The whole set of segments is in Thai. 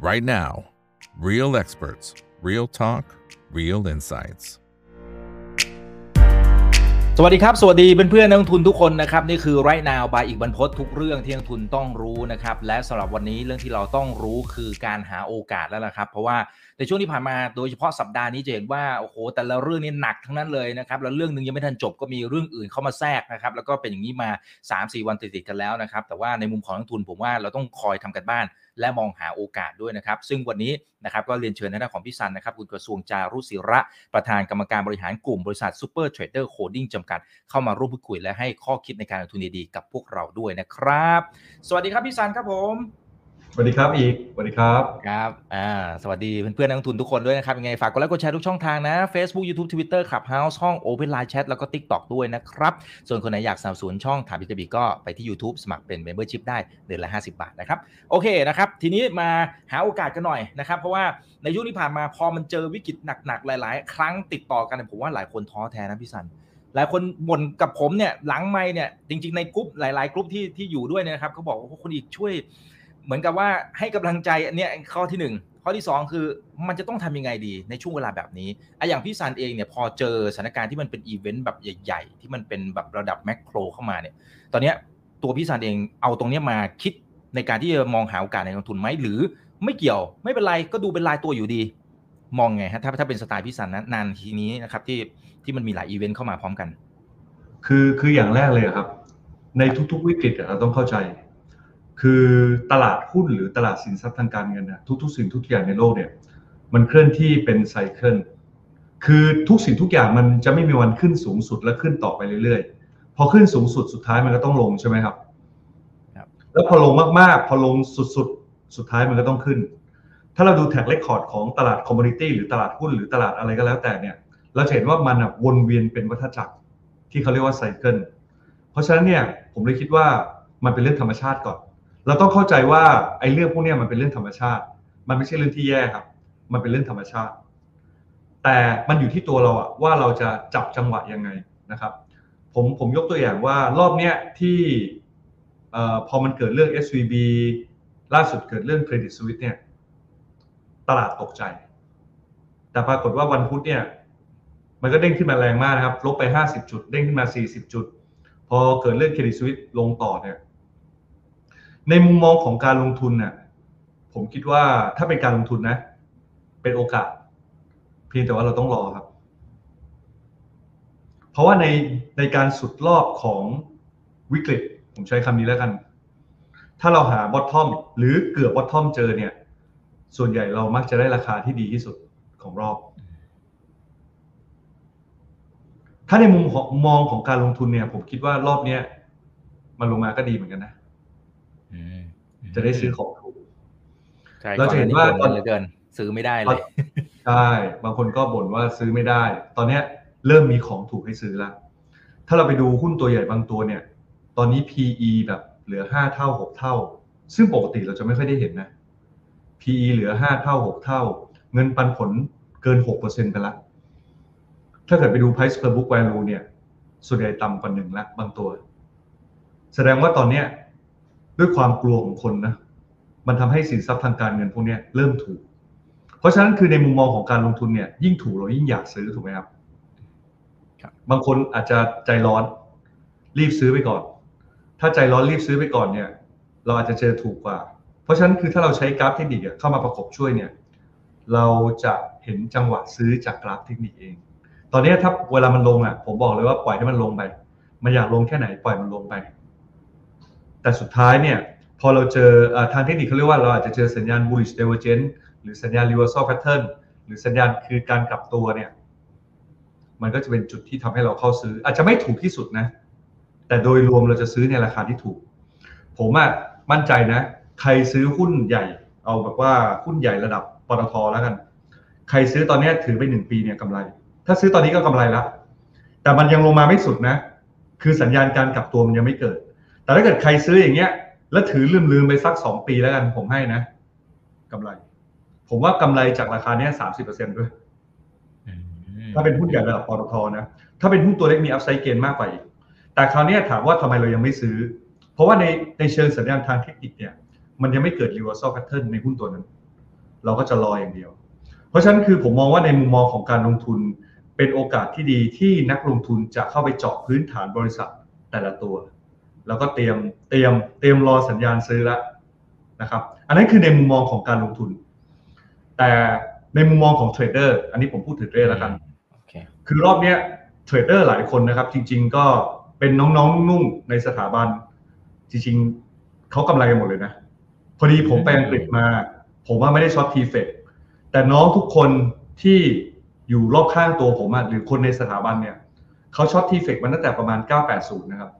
right now. Real experts, real talk, real insights. สวัสดีครับ สวัสดีเเพื่อนๆนักลงทุนทุกคนนะครับ นี่คือไรนาวบายอีกบรรพททุกเรื่องที่นักลงทุนต้องรู้นะครับ และสำหรับวันนี้เรื่องที่เราต้องรู้คือการหาโอกาสแล้วล่ะครับ เพราะว่า ในช่วงที่ผ่านมาโดยเฉพาะสัปดาห์นี้จะเห็นว่าโอ้โหแต่ละเรื่องนี้หนักทั้งนั้นเลยนะครับแล้วเรื่องหนึ่งยังไม่ทันจบก็มีเรื่องอื่นเข้ามาแทรกนะครับแล้วก็เป็นอย่างนี้มา 3-4 วันติดๆกันแล้วนะครับแต่ว่าในมุมของนักทุนผมว่าเราต้องคอยทำกันบ้านและมองหาโอกาสด้วยนะครับ ซึ่งวันนี้นะครับก็เรียนเชิญทางด้านของพี่ซันนะครับ คุณกระทรวงจารุศิระ ประธานกรรมการบริหารกลุ่มบริษัท Super Trader Holding จำกัด เข้ามาร่วมพูดคุยและให้ข้อคิดในการลงทุนดีๆกับพวกเราด้วยนะครับ สวัสดีครับพี่ซันครับผม สวัสดีครับอิกสวัสดีครับครับอ่าสวัสดีเพื่อนๆนักลงทุนทุกคนด้วยนะครับยังไงฝากกดไลค์กดแชร์ทุกช่องทางนะ Facebook YouTube Twitter Clubhouse ห้อง Open Line Chat แล้วก็ TikTok ด้วยนะครับ ส่วนคนไหนอยากสนับสนุนช่องถามพิจบีก็ไปที่ YouTube สมัครเป็น Membership ได้เดือนละ 50 บาทนะครับ โอเคนะครับ ทีนี้มาหาโอกาสกันหน่อยนะครับ เพราะว่าในช่วงที่ผ่านมาพอมันเจอวิกฤตหนักๆ หลาย ๆ ครั้งติดต่อกันผมว่าหลายคนท้อแท้นะพี่สันหลายคนบ่นกับผมเนี่ยหลังไม่เนี่ยจริง ๆ ในกลุ่มหลาย ๆกลุ่มที่ที่อยู่ด้วยเนี่ยนะครับเขาบอกว่าคนอีกช่วย เหมือนกับว่าให้กำลังใจอันเนี้ยข้อที่หนึ่งข้อที่สองคือมันจะต้องทำยังไงดีในช่วงเวลาแบบนี้ออย่างพี่ซันเองเนี่ยพอเจอสถานการณ์ที่มันเป็นอีเวนต์แบบใหญ่ ๆ ที่มันเป็นแบบระดับแมกโครเข้ามาเนี่ย ตอนเนี้ยตัวพี่ซันเองเอาตรงเนี้ยมาคิดในการที่จะมองหาโอกาสในการลงทุนไหมหรือไม่เกี่ยวไม่เป็นไรก็ดูเป็นรายตัวอยู่ดี มองไงฮะถ้าถ้าเป็นสไตล์พี่ซันนะนานทีนี้นะครับที่ที่มันมีหลายอีเวนต์เข้ามาพร้อมกัน คือคืออย่างแรกเลยครับ ในทุกๆวิกฤตเราต้องเข้าใจ คือตลาดหุ้นหรือตลาดสินทรัพย์ทางการเงินนะทุกๆ สิ่งทุกอย่างในโลกเนี่ยมันเคลื่อนที่เป็น cycle คือทุกสิ่งทุกอย่างมันจะไม่มีวันขึ้นสูงสุดและขึ้นต่อไปเรื่อยๆ พอขึ้นสูงสุดสุดท้ายมันก็ต้องลงใช่ไหมครับครับแล้วพอลงมากๆ พอลงสุดๆ สุดท้ายมันก็ต้องขึ้น ถ้าเราดู track record ของตลาด commodity หรือตลาดหุ้นหรือตลาดอะไรก็แล้วแต่เนี่ย เราจะเห็นว่ามันอะวนเวียนเป็นวัฏจักรที่เขาเรียกว่า cycle เพราะฉะนั้นเนี่ยผมเลยคิดว่ามันเป็นเรื่องธรรมชาติก่อน เราต้องเข้าใจว่าไอ้เรื่องพวกนี้มันเป็นเรื่องธรรมชาติ มันไม่ใช่เรื่องที่แย่ครับ มันเป็นเรื่องธรรมชาติ แต่มันอยู่ที่ตัวเราอะว่าเราจะจับจังหวะยังไงนะครับ ผมผมยกตัวอย่างว่ารอบเนี้ยที่เอ่อพอมันเกิดเรื่อง SVB ล่าสุดเกิดเรื่อง Credit Suisse เนี่ย ตลาดตกใจ แต่ปรากฏว่าวันพุธเนี่ย มันก็เด้งขึ้นมาแรงมากนะครับ ลบไป 50 จุด เด้งขึ้นมา 40 จุด พอเกิดเรื่องเครดิตสวิตลงต่อเนี่ย ในมุมมองของการลงทุนน่ะผมคิดว่าถ้าเป็นการลงทุนนะ เป็นโอกาส เพียงแต่ว่าเราต้องรอครับ เพราะว่าในในการสุดรอบของวิกฤต ผมใช้คำนี้แล้วกัน ถ้าเราหา bottom หรือเกือบ bottom เจอเนี่ย ส่วนใหญ่เรามักจะได้ราคาที่ดีที่สุดของรอบ ถ้าในมุมมองของการลงทุนเนี่ย ผมคิดว่ารอบเนี้ยมันลงมาก็ดีเหมือนกันนะ จะได้ซื้อของถูกใช่เราจะเห็นว่าก่อหน้เหลือเกิน ซื้อไม่ได้เลยใช่บางคนก็บ่นว่าซื้อไม่ได้ ตอนเนี้ยเริ่มมีของถูกให้ซื้อแล้วถ้าเราไปดูหุ้นตัวใหญ่บางตัวเนี่ย ตอนนี้ PE แบบเหลือห้าเท่าหกเท่า ซึ่งปกติเราจะไม่ค่อยได้เห็นนะ PE เหลือห้าเท่าหกเท่า เงินปันผลเกินหกเปอร์เซ็นต์ไปละถ้าเกิดไปดู price per book value เนี่ย ส่วนใหญ่ต่ำกว่าหนึ่งละบางตัว แสดงว่าตอนเนี้ย ด้วยความกลัวของคนนะมันทำให้สินทรัพย์ทางการเงินพวกเนี้ยเริ่มถูก เพราะฉะนั้นคือในมุมมองของการลงทุนเนี่ย ยิ่งถูกเรายิ่งอยากซื้อถูกไหมครับครับ บางคนอาจจะใจร้อน รีบซื้อไปก่อน ถ้าใจร้อนรีบซื้อไปก่อนเนี่ย เราอาจจะเจอถูกกว่า เพราะฉะนั้นคือถ้าเราใช้กราฟเทคนิคอะเข้ามาประกบช่วยเนี่ย เราจะเห็นจังหวะซื้อจากกราฟเทคนิคเอง ตอนนี้ถ้าเวลามันลงอะ ผมบอกเลยว่าปล่อยให้มันลงไป มันอยากลงแค่ไหนปล่อยมันลงไป แต่สุดท้ายเนี่ยพอเราเจออทางเทคนิคเขาเรียกว่าเราอาจจะเจอสัญญาณ bullish divergence หรือสัญญาณ reversal pattern หรือสัญญาณคือการกลับตัวเนี่ยมันก็จะเป็นจุดที่ทำให้เราเข้าซื้อ อาจจะไม่ถูกที่สุดนะ แต่โดยรวมเราจะซื้อในราคาที่ถูก ผมอะมั่นใจนะ ใครซื้อหุ้นใหญ่ เอาแบบว่าหุ้นใหญ่ระดับปตทแล้วกัน ใครซื้อตอนนี้ถือไปหนึ่งปีเนี่ยกำไร ถ้าซื้อตอนนี้ก็กำไรละแต่มันยังลงมาไม่สุดนะ คือสัญญาณการกลับตัวมันยังไม่เกิด แต่ถ้าเกิดใครซื้ออย่างเงี้ย แล้วถือลืมๆไปสักสองปีแล้วกันผมให้นะกำไร ผมว่ากำไรจากราคาเนี้ยสามสิบเปอร์เซ็นด้วยถ้าเป็นหุ้นใหญ่ระดับปตทนะถ้าเป็นหุ้นตัวเล็กมีอัพไซด์เกนมากกว่าอีกแต่คราวเนี้ยถามว่าทำไมเรายังไม่ซื้อ เพราะว่าในในเชิงสัญญาณทางเทคนิคเนี่ยมันยังไม่เกิด reversal pattern ในหุ้นตัวนั้น เราก็จะรออย่างเดียว เพราะฉะนั้นคือผมมองว่าในมุมมองของการลงทุนเป็นโอกาสที่ดีที่นักลงทุนจะเข้าไปเจาะพื้นฐานบริษัทแต่ละตัว แล้วก็เตรียมเตรียมเตรียมรอสัญญาณซื้อแล้วนะครับ อันนั้นคือในมุมมองของการลงทุน แต่ในมุมมองของเทรดเดอร์อันนี้ผมพูดถึงเรื่แล้วกันโอเคคือรอบเนี้ยเทรดเดอร์หลายคนนะครับ จริง ๆ ก็เป็นน้องๆนุ่งๆในสถาบัน จริงๆเขากำไรกันหมดเลยนะ พอดีผมไปอังกฤษมา ผมว่าไม่ได้ช็อตทีเฟกแต่น้องทุกคนที่อยู่รอบข้างตัวผมอะหรือคนในสถาบันเนี่ยเขาช็อตทีเฟกมาตั้งแต่ประมาณ 980 นะครับอื้อหือ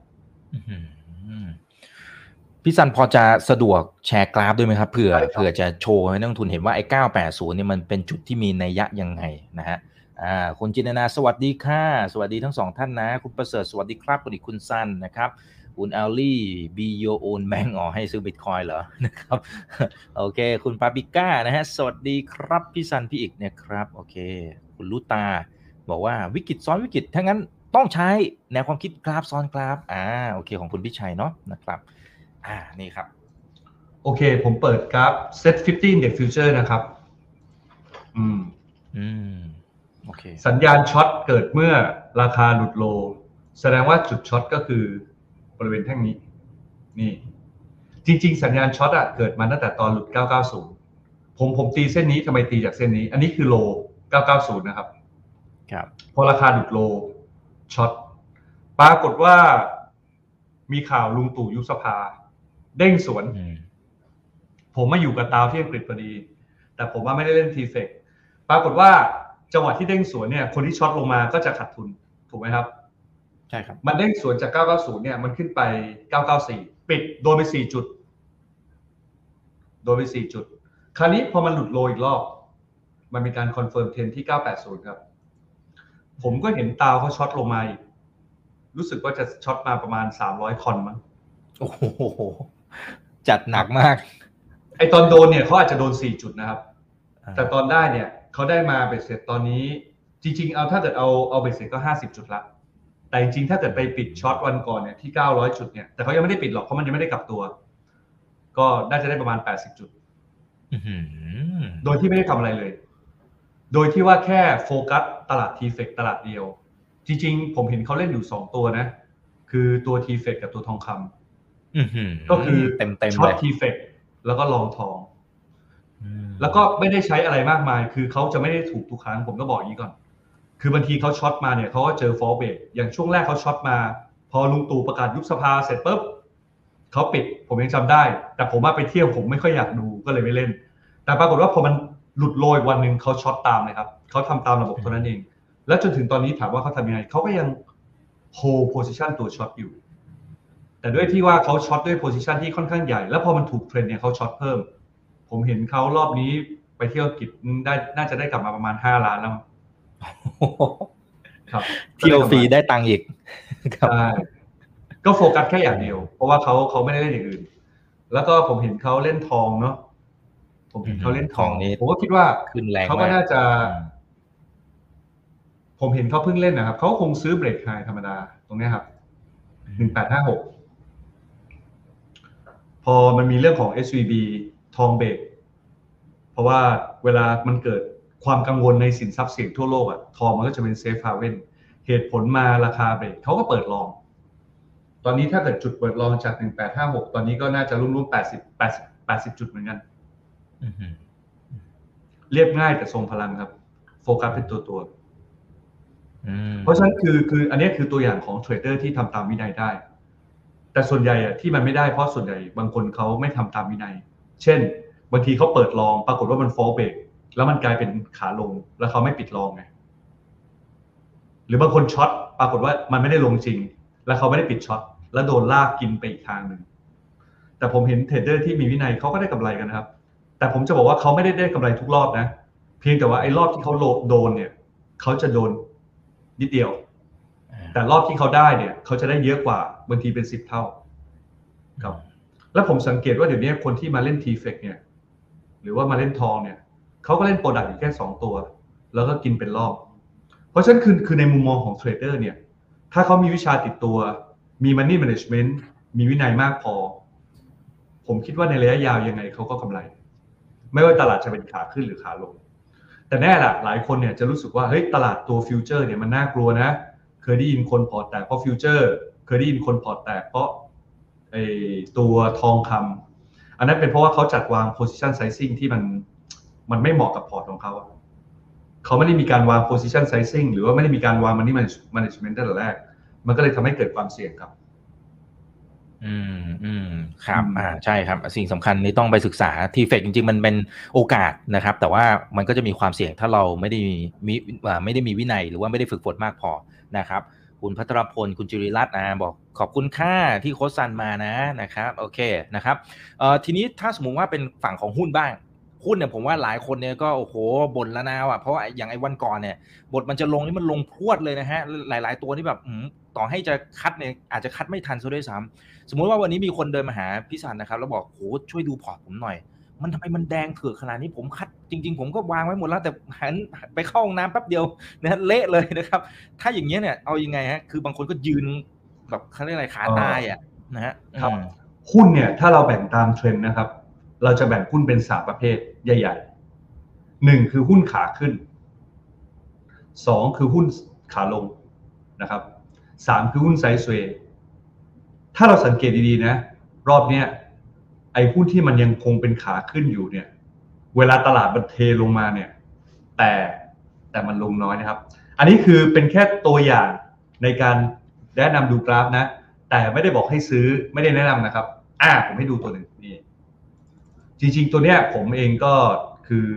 พี่ซันพอจะสะดวกแชร์กราฟด้วยไหมครับเผื่อได้ครับเผื่อจะโชว์ให้นักลงทุนเห็นว่าไอ้980เนี่ยมันเป็นจุดที่มีนัยยะยังไงนะฮะอ่าคุณจินตนาสวัสดีค่ะ สวัสดีทั้งสองท่านนะ คุณประเสริฐสวัสดีครับ คุณอีกคุณซันนะครับคุณแอลลี่บีโยโอนแบงอ๋อให้ซื้อบิตคอยเหรอนะครับโอเค คุณปาปิก้านะฮะสวัสดีครับพี่ซันพี่อีกเนี่ยครับโอเค คุณลูตา บอกว่าวิกฤตซ้อนวิกฤตถ้างั้น ต้องใช้แนวความคิดกราฟซ้อนกราฟ อ่า โอเค ของคุณพิชัยเนาะนะครับ อ่า นี่ครับ โอเค ผมเปิดกราฟ Set 50 Index Future นะครับ อืม อืม โอเค สัญญาณช็อตเกิดเมื่อราคาหลุดโล แสดงว่าจุดช็อตก็คือบริเวณแท่งนี้ นี่ จริง ๆ สัญญาณช็อตอะเกิดมาตั้งแต่ตอนหลุด 990 ผมผมตีเส้นนี้ทำไมตีจากเส้นนี้ อันนี้คือโล 990 นะครับ ครับ พอราคาหลุดโล ช็อตปรากฏว่ามีข่าวลุงตู่ยุบสภา เด้งสวนอืมผมมาอยู่กับตาวที่อังกฤษพอดี แต่ผมว่าไม่ได้เล่นทีเฟกปรากฏว่าจังหวะที่เด้งสวนเนี่ย คนที่ช็อตลงมาก็จะขาดทุน ถูกไหมครับ ใช่ครับ มันเด้งสวนจาก 990 เนี่ย มันขึ้นไป 994 ปิดโดนไป 4 จุด โดนไป 4 จุด คราวนี้พอมันหลุดโลอีกรอบ มันมีการ confirm trend ที่ 980 ครับ ผมก็เห็นตาวเขา short ลงมาอีก รู้สึกว่าจะ short มาประมาณ300 con มั้งโอ้โห จัดหนักมาก ไอตอนโดนเนี่ยเขาอาจจะโดน4จุดนะครับอ่าแต่ตอนได้เนี่ยเขาได้มาเบ็ดเสร็จตอนนี้ จริง ๆ เอาถ้าเกิดเอาเอาเบ็ดเสร็จก็50จุดละแต่จริงๆถ้าเกิดไปปิด short วันก่อนเนี่ยที่900จุดเนี่ยแต่เขายังไม่ได้ปิดหรอกเพราะมันยังไม่ได้กลับตัว ก็น่าจะได้ประมาณ80จุดอื้อหือโดยที่ไม่ได้ทำอะไรเลย โดยที่ว่าแค่โฟกัส ตลาด TFEX ตลาดเดียว จริงๆ ผมเห็นเขาเล่นอยู่2ตัวนะ คือตัว TFEX กับตัวทองคำอื้อหือก็คือเต็มเต็มๆ short เลยทีเฟกแล้วก็ long ทองอืมแล้วก็ไม่ได้ใช้อะไรมากมาย คือเขาจะไม่ได้ถูกทุกครั้ง ผมก็บอกอย่างนี้ก่อน คือบางทีเขา short มาเนี่ยเขาก็เจอ false break อย่างช่วงแรกเขา short มา พอลุงตู่ประกาศยุบสภาเสร็จปุ๊บเขาปิด ผมยังจำได้ แต่ผมว่าไปเที่ยวผมไม่ค่อยอยากดูก็เลยไม่เล่น แต่ปรากฏว่าพอมัน หลุด low วันหนึ่งเขา short ตามเลยครับเขาทำตามระบบเท่านั้นเอง แล้วจนถึงตอนนี้ถามว่าเขาทำยังไงเขาก็ยัง hold position ตัว short อยู่ แต่ด้วยที่ว่าเขา short ด้วย position ที่ค่อนข้างใหญ่ แล้วพอมันถูกเทรนเนี่ยเขา short เพิ่ม ผมเห็นเขารอบนี้ไปเที่ยวอังกฤษได้น่าจะได้กลับมาประมาณห้าล้านแล้วครับเที่ยวฟรีได้ตังค์อีกครับใช่ก็โฟกัสแค่อย่างเดียว เพราะว่าเขาเขาไม่ได้เล่นอย่างอื่น แล้วก็ผมเห็นเขาเล่นทองเนาะ ผมเห็นเขาเล่นทองทองนี่ผมก็คิดว่าขึ้นแรงเขาก็มน่าจะอืมผมเห็นเขาเพิ่งเล่นนะครับเขาคงซื้อเบรกไฮธรรมดา ตรงเนี้ยครับหนึ่งแปดห้าหกพอมันมีเรื่องของ SVB ทองเบรกเพราะว่าเวลามันเกิดความกังวลในสินทรัพย์เสี่ยงทั่วโลกอะทองมันก็จะเป็น safe haven เหตุผลมาราคาเบรกเขาก็เปิด long ตอนนี้ถ้าเกิดจุดเปิด long จาก 1856 ตอนนี้ก็น่าจะรุ่มๆ80 80 80 จุดเหมือนกันอื้อหือ เรียบง่ายแต่ทรงพลังครับ โฟกัสเป็นตัวตัวอืมๆเพราะฉะนั้นคือคือ อันนี้คือตัวอย่างของเทรดเดอร์ที่ทำตามวินัยได้ แต่ส่วนใหญ่อะที่มันไม่ได้เพราะส่วนใหญ่บางคนเขาไม่ทำตามวินัย เช่นบางทีเขาเปิด long ปรากฏว่ามัน false break แล้วมันกลายเป็นขาลง แล้วเขาไม่ปิด long ไงหรือบางคน short ปรากฏว่ามันไม่ได้ลงจริง แล้วเขาไม่ได้ปิด short แล้วโดนลากกินไปอีกทางหนึ่งแต่ผมเห็นเทรดเดอร์ที่มีวินัยเขาก็ได้กำไรกันนะครับ แต่ผมจะบอกว่าเขาไม่ได้ได้กำไรทุกรอบนะ เพียงแต่ว่าไอ้รอบที่เขาโดนเนี่ยเขาจะโดนนิดเดียว แต่รอบที่เขาได้เนี่ยเขาจะได้เยอะกว่าบางทีเป็นสิบเท่า ครับ แล้วผมสังเกตว่าเดี๋ยวนี้คนที่มาเล่น TFEX เนี่ย หรือว่ามาเล่นทองเนี่ยเขาก็เล่น product อยู่แค่สองตัว แล้วก็กินเป็นรอบ เพราะฉะนั้นคือคือในมุมมองของเทรดเดอร์เนี่ย ถ้าเขามีวิชาติดตัว มี Money Management มีวินัยมากพอ ผมคิดว่าในระยะยาวยังไงเขาก็กำไร ไม่ว่าตลาดจะเป็นขาขึ้นหรือขาลง แต่แน่ละหลายคนเนี่ยจะรู้สึกว่าเฮ้ยตลาดตัว future เนี่ยมันน่ากลัวนะ เคยได้ยินคนพอร์ตแตกเพราะ future เคยได้ยินคนพอร์ตแตกเพราะไอตัวทองคำอันนั้นเป็นเพราะว่าเขาจัดวาง position sizing ที่มันมันไม่เหมาะกับพอร์ตของเขาเขาไม่ได้มีการวาง position sizing หรือว่าไม่ได้มีการวาง money management ตั้งแต่แรก มันก็เลยทำให้เกิดความเสี่ยงครับ อืมอืมครับอืมอ่าใช่ครับ สิ่งสำคัญนี้ต้องไปศึกษา TFEX จริง ๆ มันเป็นโอกาสนะครับ แต่ว่ามันก็จะมีความเสี่ยงถ้าเราไม่ได้มีมีอ่าไม่ได้มีวินัยหรือว่าไม่ได้ฝึกฝนมากพอนะครับคุณพัทรพล คุณจุริรัตน์นะบอกขอบคุณค่าที่โค้ชซันมานะนะครับโอเคนะครับเอ่อทีนี้ถ้าสมมุติว่าเป็นฝั่งของหุ้นบ้าง หุ้นเนี่ยผมว่าหลายคนเนี่ยก็โอ้โหบ่นแล้วนะว่ะเพราะว่าอย่างไอ้วันก่อนเนี่ยบทมันจะลงนี่มันลงพรวดเลยนะฮะหลาย ๆ ตัวนี่แบบอืม ต่อให้จะคัดเนี่ยอาจจะคัดไม่ทันซะด้วยซ้ำสมมุติว่าวันนี้มีคนเดินมาหาพี่สันนะครับแล้วบอกโหช่วยดูพอร์ตผมหน่อย มันทำไมมันแดงเถือกขนาดนี้ผม cut จริง ๆ ผมก็วางไว้หมดแล้วแต่หันไปเข้าห้องน้ำแป๊บเดียวนะฮะเละเลยนะครับ ถ้าอย่างเงี้ยเนี่ยเอายังไงฮะคือบางคนก็ยืนแบบเขาเรียกอะไรขาตายอะนะฮะครับอืมหุ้นเนี่ยถ้าเราแบ่งตามเทรนด์นะครับ เราจะแบ่งหุ้นเป็นสามประเภทใหญ่ๆหนึ่งคือหุ้นขาขึ้นสองคือหุ้นขาลงนะครับ สามคือหุ้น sidewayถ้าเราสังเกตดีๆนะ รอบเนี้ยไอ้หุ้นที่มันยังคงเป็นขาขึ้นอยู่เนี่ย เวลาตลาดมันเทลงมาเนี่ย แต่แต่มันลงน้อยนะครับ อันนี้คือเป็นแค่ตัวอย่างในการแนะนำดูกราฟนะ แต่ไม่ได้บอกให้ซื้อไม่ได้แนะนำนะครับ อ่าผมให้ดูตัวหนึ่งนี่จริง ๆ ตัวเนี้ยผมเองก็คือ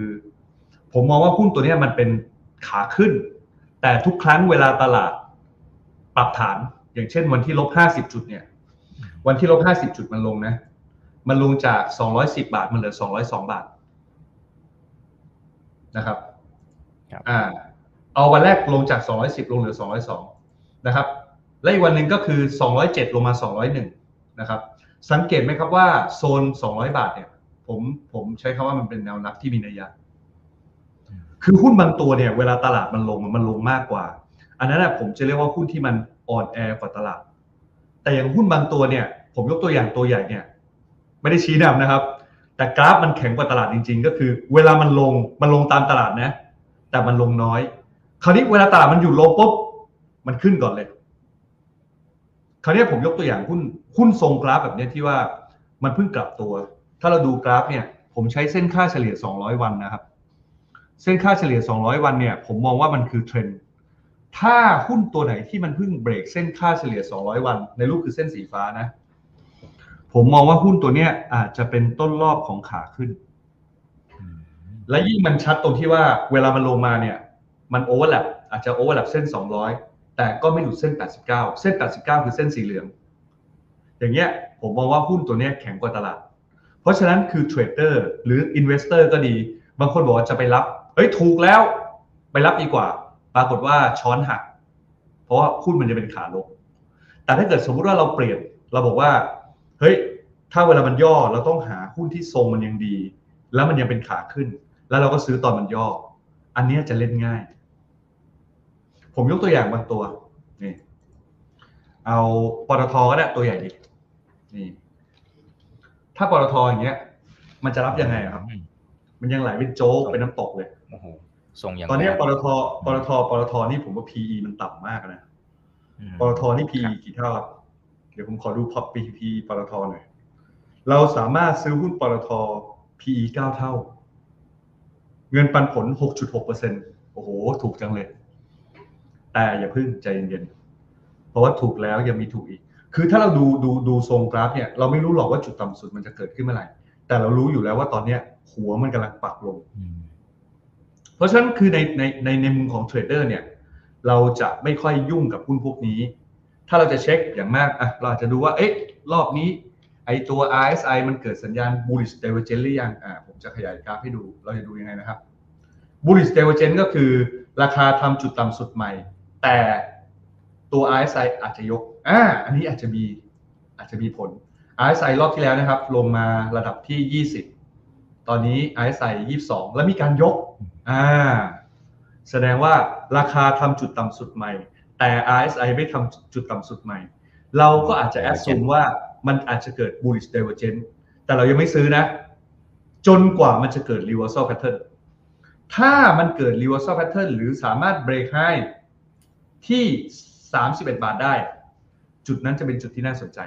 ผมมองว่าหุ้นตัวเนี้ยมันเป็นขาขึ้น แต่ทุกครั้งเวลาตลาด ปรับฐาน อย่างเช่นวันที่ลบห้าสิบจุดเนี่ย วันที่ลบห้าสิบจุดมันลงนะ มันลงจากสองร้อยสิบาท มันเหลือสองร้อยสองบาทนะครับครับอ่า เอาวันแรกลงจากสองร้อยสิบลงเหลือสองร้อยสองนะครับ และอีกวันหนึ่งก็คือ207ลงมา201นะครับ สังเกตไหมครับว่าโซน200บาทเนี่ย ผมผมใช้คำว่ามันเป็นแนวรับที่มีนัยยะคือหุ้นบางตัวเนี่ยเวลาตลาดมันลงมันลงมากกว่า อันนั้นนะผมจะเรียกว่าหุ้นที่มันอ่อนแอกว่าตลาด แต่อย่างหุ้นบางตัวเนี่ย ผมยกตัวอย่างตัวใหญ่เนี่ย ไม่ได้ชี้นำนะครับ แต่กราฟมันแข็งกว่าตลาดจริง ๆ ก็คือ เวลามันลงมันลงตามตลาดนะ แต่มันลงน้อย คราวนี้เวลาตลาดมันอยู่ลงปุ๊บมันขึ้นก่อนเลยคราวนี้ผมยกตัวอย่างหุ้นหุ้นทรงกราฟแบบนี้ที่ว่ามันเพิ่งกลับตัว ถ้าเราดูกราฟเนี่ย ผมใช้เส้นค่าเฉลี่ย 200 วันนะครับ เส้นค่าเฉลี่ย 200 วันเนี่ย ผมมองว่ามันคือเทรนด์ ถ้าหุ้นตัวไหนที่มันเพิ่งเบรกเส้นค่าเฉลี่ย 200 วัน ในรูปคือเส้นสีฟ้านะ ผมมองว่าหุ้นตัวเนี้ยอาจจะเป็นต้นรอบของขาขึ้น และยิ่งมันชัดตรงที่ว่าเวลามันลงมาเนี่ย มัน overlap อาจจะ overlap เส้น 200 แต่ก็ไม่หลุดเส้น 89 เส้น 89 คือเส้นสีเหลือง อย่างเงี้ยผมมองว่าหุ้นตัวเนี้ยแข็งกว่าตลาด เพราะฉะนั้นคือเทรดเดอร์หรือ investor ก็ดี บางคนบอกว่าจะไปรับ เฮ้ยถูกแล้ว ไปรับดีกว่า ปรากฏว่าช้อนหัก เพราะว่าหุ้นมันจะเป็นขาลง แต่ถ้าเกิดสมมุติว่าเราเปลี่ยนเราบอกว่า เฮ้ย ถ้าเวลามันย่อเราต้องหาหุ้นที่ทรงมันยังดี แล้วมันยังเป็นขาขึ้น แล้วเราก็ซื้อตอนมันย่อ อันนี้จะเล่นง่าย ผมยกตัวอย่างบางตัวนี่เอาปตทก็ได้ตัวใหญ่ดินี่ ถ้าปตทอย่างเงี้ย มันจะรับยังไงครับ มันยังไหลเป็นโจ๊กเป็นน้ำตกเลยโอ้โห ทรงอย่างตอนเนี้ยแบปดตทปตทปตทนี่ผมว่า PE มันต่ำมากนะอืมปตทนี่ PE กี่เท่าครับเดี๋ยวผมขอดูพอ PE ปตทหน่อยเราสามารถซื้อหุ้นปตท PE 9เท่า เงินปันผล 6.6%โอ้โห ถูกจังเลย แต่อย่าเพิ่งใจเย็นๆเพราะว่าถูกแล้วยังมีถูกอีก คือถ้าเราดูดูดูทรงกราฟเนี่ย เราไม่รู้หรอกว่าจุดต่ำสุดมันจะเกิดขึ้นเมื่อไหร่ แต่เรารู้อยู่แล้วว่าตอนเนี้ยหัวมันกำลังปรับลงอืม เพราะฉะนั้นคือในในในในมุมของเทรดเดอร์เนี่ยเราจะไม่ค่อยยุ่งกับหุ้นพวกนี้ ถ้าเราจะเช็คอย่างมากอะเราอาจจะดูว่าเอ๊ะรอบนี้ไอตัว RSI มันเกิดสัญญาณ bullish divergence หรือยังอ่าผมจะขยายกราฟให้ดู เราจะดูยังไงนะครับ bullish divergence ก็คือราคาทำจุดต่ำสุดใหม่ แต่ตัว RSI อาจจะยกอ่าอันนี้อาจจะมีอาจจะมีผล RSI รอบที่แล้วนะครับ ลงมาระดับที่ 20 ตอนนี้ RSI 22 แล้วมีการยก อ่าแสดงว่าราคาทำจุดต่ำสุดใหม่ แต่ RSI ไม่ทำจุดต่ำสุดใหม่ เราก็อาจจะแอดซูมว่ามันอาจจะเกิด bullish divergence แต่เรายังไม่ซื้อนะ จนกว่ามันจะเกิด reversal pattern ถ้ามันเกิด reversal pattern หรือสามารถ break high ที่ 31 บาทได้ จุดนั้นจะเป็นจุดที่น่าสนใจ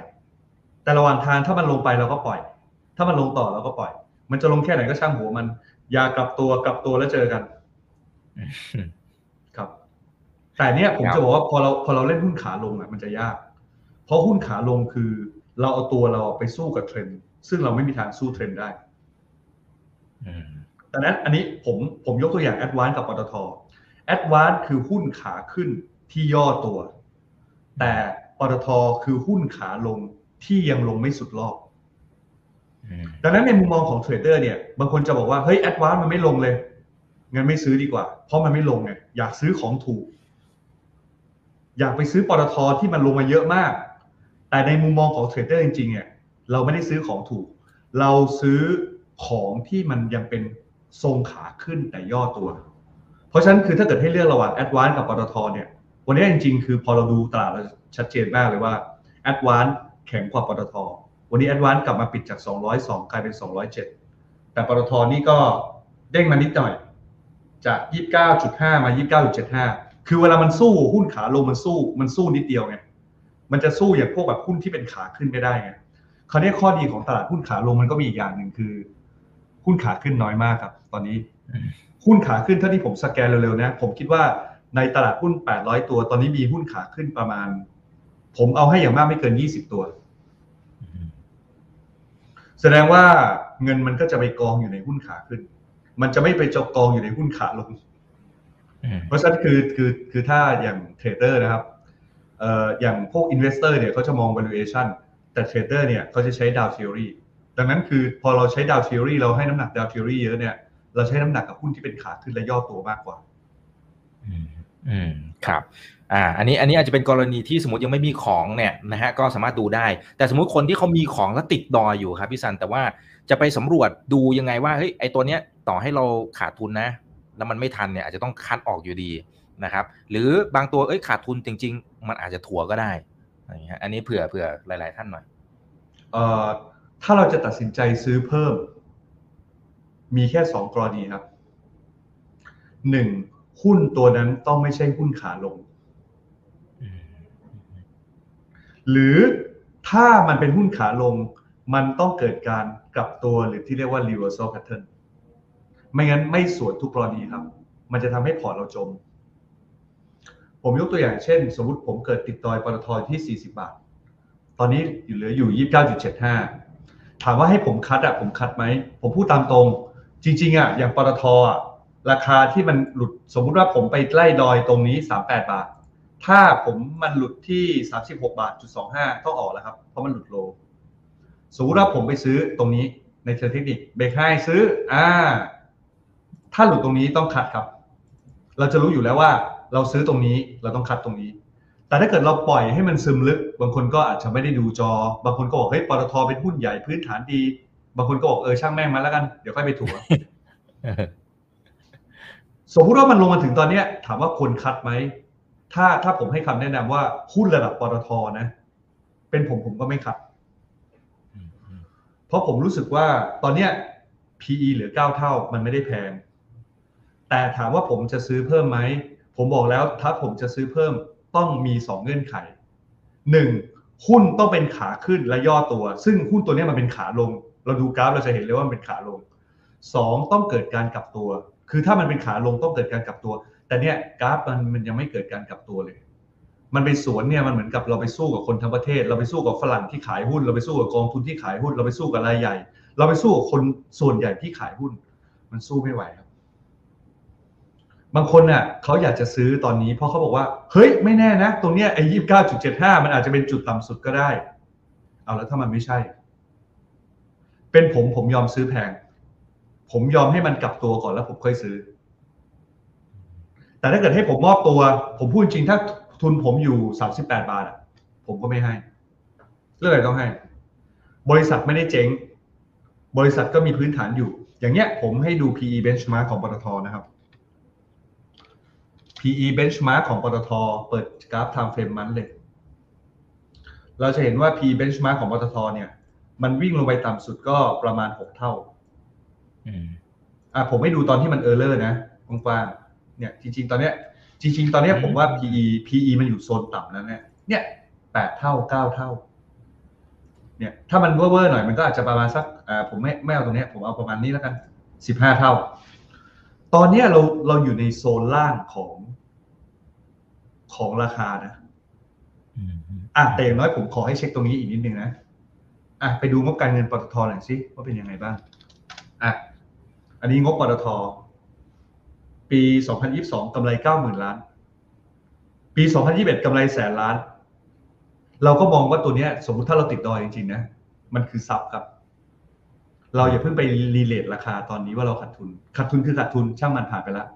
แต่ระหว่างทางถ้ามันลงไปเราก็ปล่อย ถ้ามันลงต่อเราก็ปล่อย มันจะลงแค่ไหนก็ช่างหัวมัน อย่ากลับตัวกลับตัวแล้วเจอกัน ครับ แต่เนี้ยผมครับจะบอกว่าพอเราพอเราเล่นหุ้นขาลงอะมันจะยาก เพราะหุ้นขาลงคือ เราเอาตัวเราไปสู้กับเทรนด์ซึ่งเราไม่มีทางสู้เทรนด์ได้อืมดังนั้นอันนี้ผมผมยกตัวอย่าง ADVANC กับปตท ADVANC คือหุ้นขาขึ้นที่ย่อตัว แต่ปตทคือหุ้นขาลงที่ยังลงไม่สุดรอบอืม ดังนั้นในมุมมองของเทรดเดอร์เนี่ยบางคนจะบอกว่าเฮ้ย ADVANC มันไม่ลงเลยงั้นไม่ซื้อดีกว่า เพราะมันไม่ลงไงอยากซื้อของถูก อยากไปซื้อปตทที่มันลงมาเยอะมาก แต่ในมุมมองของเทรดเดอร์จริงๆเนี่ยเราไม่ได้ซื้อของถูก เราซื้อของที่มันยังเป็นทรงขาขึ้นแต่ย่อตัว เพราะฉะนั้นคือถ้าเกิดให้เลือกระหว่าง ADVANC กับปตทเนี่ย วันนี้จริงๆ คือพอเราดูตลาดเราชัดเจนมากเลยว่า ADVANC แข็งกว่าปตท วันนี้ ADVANC กลับมาปิดจาก 202 กลายเป็น 207 แต่ปตทนี่ก็เด้งมานิดหน่อย จาก 29.5 มา 29.75 คือเวลามันสู้หุ้นขาลงมันสู้ มันสู้นิดเดียวไง มันจะสู้อย่างพวกแบบหุ้นที่เป็นขาขึ้นไม่ได้ไงคราวนี้ข้อดีของตลาดหุ้นขาลงมันก็มีอีกอย่างหนึ่งคือ หุ้นขาขึ้นน้อยมากครับ ตอนนี้ หุ้นขาขึ้นเท่าที่ผมสแกนเร็วๆนะ ผมคิดว่าในตลาดหุ้น 800 ตัว ตอนนี้มีหุ้นขาขึ้นประมาณ ผมเอาให้อย่างมากไม่เกิน 20 ตัว แสดงว่าเงินมันก็จะไปกองอยู่ในหุ้นขาขึ้น มันจะไม่ไปจกกองอยู่ในหุ้นขาลงอืมเพราะฉะนั้นคือคือคือถ้าอย่างเทรดเดอร์นะครับเอ่ออย่างพวก investor เนี่ยเขาจะมอง valuation แต่เทรดเดอร์เนี่ยเขาจะใช้ Dow Theory ดังนั้นคือพอเราใช้ Dow Theory เราให้น้ำหนัก Dow Theory เยอะเนี่ยเราใช้น้ำหนักกับหุ้นที่เป็นขาขึ้นและย่อตัวมากกว่า อืม อืมครับอ่าอันนี้อันนี้อาจจะเป็นกรณีที่สมมติยังไม่มีของเนี่ยนะฮะก็สามารถดูได้ แต่สมมติคนที่เขามีของแล้วติดดอยอยู่ครับพี่ซันแต่ว่าจะไปสำรวจดูยังไงว่าเฮ้ยไอตัวเนี้ยต่อให้เราขาดทุนนะ แล้วมันไม่ทันเนี่ยอาจจะต้องคัดออกอยู่ดีนะครับ หรือบางตัวเอ้ยขาดทุนจริง ๆ มันอาจจะถัวก็ได้อย่างเงี้ยอันนี้เผื่อเผื่อหลาย ๆ ท่านหน่อยเอ่อถ้าเราจะตัดสินใจซื้อเพิ่ม มีแค่สองกรณีครับหนึ่ง หุ้นตัวนั้นต้องไม่ใช่หุ้นขาลง หรือถ้ามันเป็นหุ้นขาลง มันต้องเกิดการกลับตัวหรือที่เรียกว่า reversal pattern ไม่งั้นไม่สวนทุกกรณีครับ มันจะทำให้พอร์ตเราจม ผมยกตัวอย่างเช่น สมมุติผมเกิดติดดอยปตทที่ 40 บาท ตอนนี้อยู่เหลืออยู่ 29.75 ถามว่าให้ผมคัดอะผมคัดไหม ผมพูดตามตรง จริง ๆอะอย่างปตทอะ ราคาที่มันหลุดสมมุติว่าผมไปไล่ดอยตรงนี้ 38 บาท ถ้าผมมันหลุดที่ 36 บาทจุด25ต้องออกแล้วครับ เพราะมันหลุดโล สมมติว่าผมไปซื้อตรงนี้ในเชิงเทคนิคเบรกให้ซื้อ อ่า ถ้าหลุดตรงนี้ต้องคัดครับ เราจะรู้อยู่แล้วว่า เราซื้อตรงนี้เราต้องคัดตรงนี้ แต่ถ้าเกิดเราปล่อยให้มันซึมลึก บางคนก็อาจจะไม่ได้ดูจอ บางคนก็บอกเฮ้ยปตทเป็นหุ้นใหญ่พื้นฐานดี บางคนก็บอกเออช่างแม่งมาแล้วกัน เดี๋ยวค่อยไปถัว สมมุติว่ามันลงมาถึงตอนเนี้ย ถามว่าควรคัดไหม ถ้าถ้าผมให้คำแนะนำว่าหุ้นระดับปตทนะ เป็นผมผมก็ไม่คัด เพราะผมรู้สึกว่าตอนเนี้ย PE เหลือ9เท่ามันไม่ได้แพง แต่ถามว่าผมจะซื้อเพิ่มไหม ผมบอกแล้วถ้าผมจะซื้อเพิ่มต้องมี 2 เงื่อนไข 1. หุ้นต้องเป็นขาขึ้นและย่อตัว ซึ่งหุ้นตัวเนี้ยมันเป็นขาลง เราดูกราฟเราจะเห็นเลยว่ามันเป็นขาลง 2. ต้องเกิดการกลับตัว คือถ้ามันเป็นขาลงต้องเกิดการกลับตัว แต่เนี้ยกราฟมันมันยังไม่เกิดการกลับตัวเลย มันไปสวนเนี่ยมันเหมือนกับเราไปสู้กับคนทั้งประเทศ เราไปสู้กับฝรั่งที่ขายหุ้น เราไปสู้กับกองทุนที่ขายหุ้น เราไปสู้กับรายใหญ่ เราไปสู้กับคนส่วนใหญ่ที่ขายหุ้น มันสู้ไม่ไหวครับ บางคนน่ะเขาอยากจะซื้อตอนนี้ เพราะเขาบอกว่าเฮ้ยไม่แน่นะ ตรงเนี้ยไอ้ยี่สิบเก้าจุดเจ็ดห้ามันอาจจะเป็นจุดต่ำสุดก็ได้ เอาแล้วถ้ามันไม่ใช่ เป็นผมผมยอมซื้อแพง ผมยอมให้มันกลับตัวก่อนแล้วผมค่อยซื้อ แต่ถ้าเกิดให้ผมมอบตัว ผมพูดจริงถ้าทุนผมอยู่สามสิบแปดบาทอะผมก็ไม่ให้ เรื่องอะไรต้องให้ บริษัทไม่ได้เจ๊ง บริษัทก็มีพื้นฐานอยู่ อย่างเนี้ยผมให้ดู PE benchmark ของปตทนะครับ PE benchmark ของปตท เปิดกราฟ time frame monthly เราจะเห็นว่า PE benchmark ของปตทเนี่ย มันวิ่งลงไปต่ำสุดก็ประมาณ 6 เท่า อืมอะผมไม่ดูตอนที่มัน error นะกว้างๆเนี่ย จริง ๆ ตอนเนี้ย จริง ๆ ตอนเนี้ยผมว่า PE PE มันอยู่โซนต่ำแล้วเนี่ยเนี่ยแปดเท่าเก้าเท่า เนี่ย ถ้ามันเวอร์ๆหน่อยมันก็อาจจะประมาณสักอ่าผมไม่ไม่เอาตรงเนี้ยผมเอาประมาณนี้แล้วกันสิบห้าเท่า ตอนเนี้ยเราเราอยู่ในโซนล่างของของราคานะอืมอะแต่อย่างน้อยผมขอให้เช็คตรงนี้อีกนิดนึงนะอะไปดูงบการเงินปตทหน่อยสิว่าเป็นยังไงบ้างอะ อันนี้งบปตทปี 2022 กำไร 90,000 ล้าน ปี 2021 กำไรแสนล้าน เราก็มองว่าตัวเนี้ย สมมุติถ้าเราติดดอยจริงๆนะ มันคือซับครับ เราอย่าเพิ่งไป relate ราคาตอนนี้ว่าเราขาดทุน ขาดทุนคือขาดทุนช่างมันผ่านไปแล้ว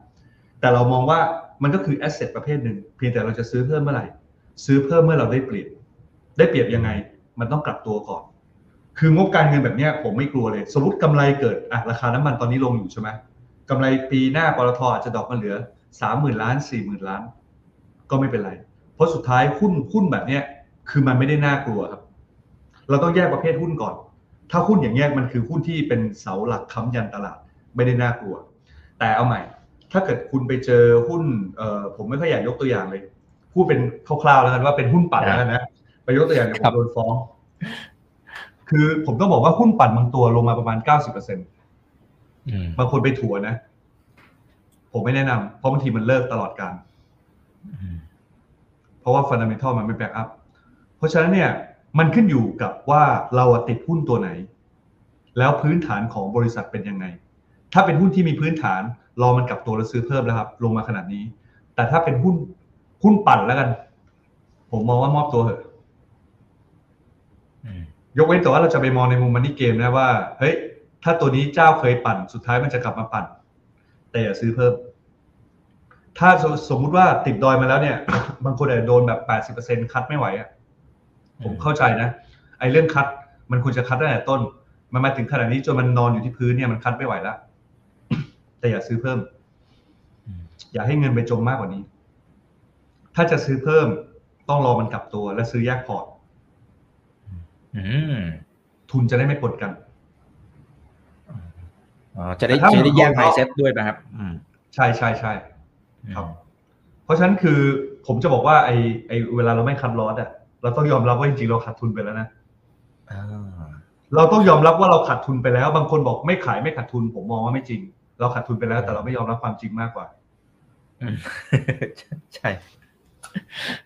แต่เรามองว่ามันก็คือ asset ประเภทหนึ่ง เพียงแต่เราจะซื้อเพิ่มเมื่อไหร่ ซื้อเพิ่มเมื่อเราได้เปรียบ ได้เปรียบยังไง มันต้องกลับตัวก่อน คืองบการเงินแบบเนี้ยผมไม่กลัวเลย สมมติกำไรเกิดอะราคาน้ำมันตอนนี้ลงอยู่ใช่ไหมกำไรปีหน้าปตทอาจจะ drop มาเหลือสามหมื่นล้านสี่หมื่นล้าน ก็ไม่เป็นไร เพราะสุดท้ายหุ้นหุ้นแบบเนี้ยคือมันไม่ได้น่ากลัวครับ เราต้องแยกประเภทหุ้นก่อน ถ้าหุ้นอย่างเงี้ยมันคือหุ้นที่เป็นเสาหลักค้ำยันตลาดไม่ได้น่ากลัว แต่เอาใหม่ ถ้าเกิดคุณไปเจอหุ้นเอ่อผมไม่ค่อยอยากยกตัวอย่างเลยพูดเป็นคร่าวๆแล้วกันว่าเป็นหุ้นปั่นแล้วกันนะไปยกตัวอย่างเดี๋ยวผมโดนฟ้อง คือผมต้องบอกว่าหุ้นปั่นบางตัวลงมาประมาณ90%อืมบางคนไปถัวนะ ผมไม่แนะนำเพราะบางทีมันเลิกตลอดการอืมเพราะว่า fundamental มันไม่ back up เพราะฉะนั้นเนี่ย มันขึ้นอยู่กับว่าเราอะติดหุ้นตัวไหน แล้วพื้นฐานของบริษัทเป็นยังไง ถ้าเป็นหุ้นที่มีพื้นฐานรอมันกลับตัวแล้วซื้อเพิ่มแล้วครับ ลงมาขนาดนี้ แต่ถ้าเป็นหุ้นหุ้นปั่นแล้วกัน ผมมองว่ามอบตัวเถอะอืม ยกเว้นแต่ว่าเราจะไปมองในมุม money game นะว่าเฮ้ยถ้าตัวนี้เจ้าเคยปั่นสุดท้ายมันจะกลับมาปั่น แต่อย่าซื้อเพิ่ม ถ้าสสมมุติว่าติดดอยมาแล้วเนี่ย บางคนอาจจะโดนแบบ80%คัดไม่ไหวอะผมเข้าใจนะ ไอ้เรื่องคัดมันควรจะคัดตั้งแต่ต้น มันมาถึงขนาดนี้จนมันนอนอยู่ที่พื้นเนี่ยมันคัดไม่ไหวแล้วแต่อย่าซื้อเพิ่ม อย่าให้เงินไปจมมากกว่านี้ ถ้าจะซื้อเพิ่มต้องรอมันกลับตัวและซื้อแยกพอร์ต ทุนจะได้ไม่ปนกันอ๋อจะได้แต่ถ้าจะได้แยกมันไมเซ็ตด้วยป่ะครับอืมใช่ใช่ใช่ครับ เพราะฉะนั้นคือผมจะบอกว่าไอ้ไอ้เวลาเราไม่คัดลอสอะเราต้องยอมรับว่าจริงๆเราขาดทุนไปแล้วนะอ่าเราต้องยอมรับว่าเราขาดทุนไปแล้ว บางคนบอกไม่ขายไม่ขาดทุน ผมมองว่าไม่จริง เราขาดทุนไปแล้ว แต่เราไม่ยอมรับความจริงมากกว่าอืมใช่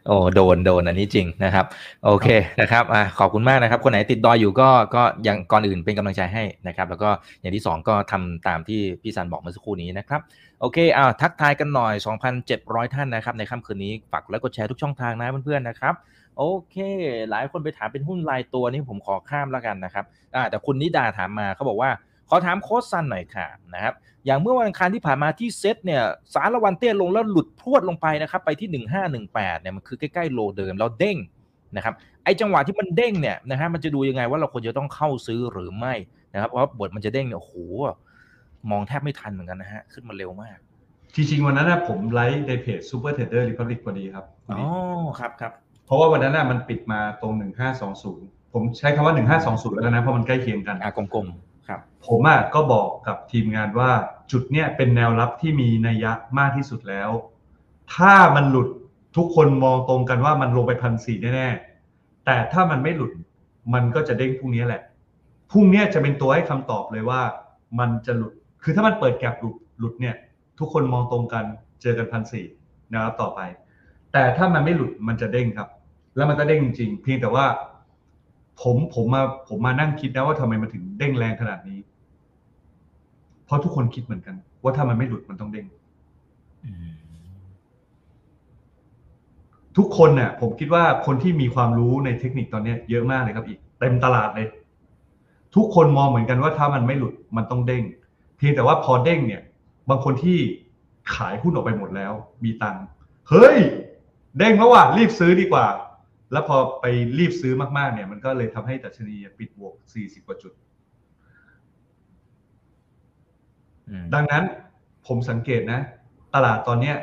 โอ้โดนโดนอันนี้จริงนะครับ โอเคนะครับอะขอบคุณมากนะครับ คนไหนติดดอยอยู่ก็ก็ยังก่อนอื่นเป็นกำลังใจให้นะครับ แล้วก็อย่างที่สองก็ทำตามที่พี่ซันบอกเมื่อสักครู่นี้นะครับโอเคอ่าทักทายกันหน่อย 2,700 ท่านนะครับ ในค่ำคืนนี้ฝากกดไลค์กดแชร์ทุกช่องทางนะเพื่อนๆนะครับโอเค หลายคนไปถามเป็นหุ้นรายตัวนี่ผมขอข้ามแล้วกันนะครับอ่าแต่คุณนิดาถามมาเขาบอกว่า ขอถามโค้ชซันหน่อยค่ะนะครับอย่างเมื่อวันอังคารที่ผ่านมาที่เซตเนี่ยสารละวันเตี้ยลงแล้วหลุดพรวดลงไปนะครับไปที่ 1518เนี่ยมันคือใกล้ๆโลเดิมแล้วเด้งนะครับไอ้จังหวะที่มันเด้งเนี่ยนะฮะมันจะดูยังไงว่าเราควรจะต้องเข้าซื้อหรือไม่นะครับเพราะว่าบทมันจะเด้งเนี่ยโอ้โหมองแทบไม่ทันเหมือนกันนะฮะขึ้นมาเร็วมากจริงๆวันนั้นนะผมไลฟ์ในเพจ Super Trader Republic พอดีครับอ๋อครับครับเพราะว่าวันนั้นน่ะมันปิดมาตรง 1520 ผมใช้คำว่า 1520 แล้วกันนะเพราะมันใกล้เคียงกันอ่ากลมๆครับ ผมอะก็บอกกับทีมงานว่าจุดเนี้ยเป็นแนวรับที่มีนัยยะมากที่สุดแล้ว ถ้ามันหลุดทุกคนมองตรงกันว่ามันลงไปพันสี่แน่ๆแต่ถ้ามันไม่หลุดมันก็จะเด้งพรุ่งนี้แหละพรุ่งนี้จะเป็นตัวให้คำตอบเลยว่า มันจะหลุด คือถ้ามันเปิดแก็บหลุดหลุดเนี่ย ทุกคนมองตรงกันเจอกันพันสี่นะครับต่อไป แต่ถ้ามันไม่หลุดมันจะเด้งครับ แล้วมันก็เด้งจริงเพียงแต่ว่า ผมผมมาผมมานั่งคิดนะว่าทำไมมันถึงเด้งแรงขนาดนี้ เพราะทุกคนคิดเหมือนกัน ว่าถ้ามันไม่หลุดมันต้องเด้งอืมทุกคนเนี่ยผมคิดว่าคนที่มีความรู้ในเทคนิคตอนเนี้ยเยอะมากเลยครับอีก เต็มตลาดเลย ทุกคนมองเหมือนกันว่าถ้ามันไม่หลุดมันต้องเด้ง เพียงแต่ว่าพอเด้งเนี่ย บางคนที่ขายหุ้นออกไปหมดแล้ว มีตังค์เฮ้ย เด้งแล้วว่ะรีบซื้อดีกว่า แล้วพอไปรีบซื้อมากๆ เนี่ยมันก็เลยทำให้ดัชนีปิดบวก 40 กว่าจุดอืมดังนั้นผมสังเกตนะ ตลาดตอนเนี้ย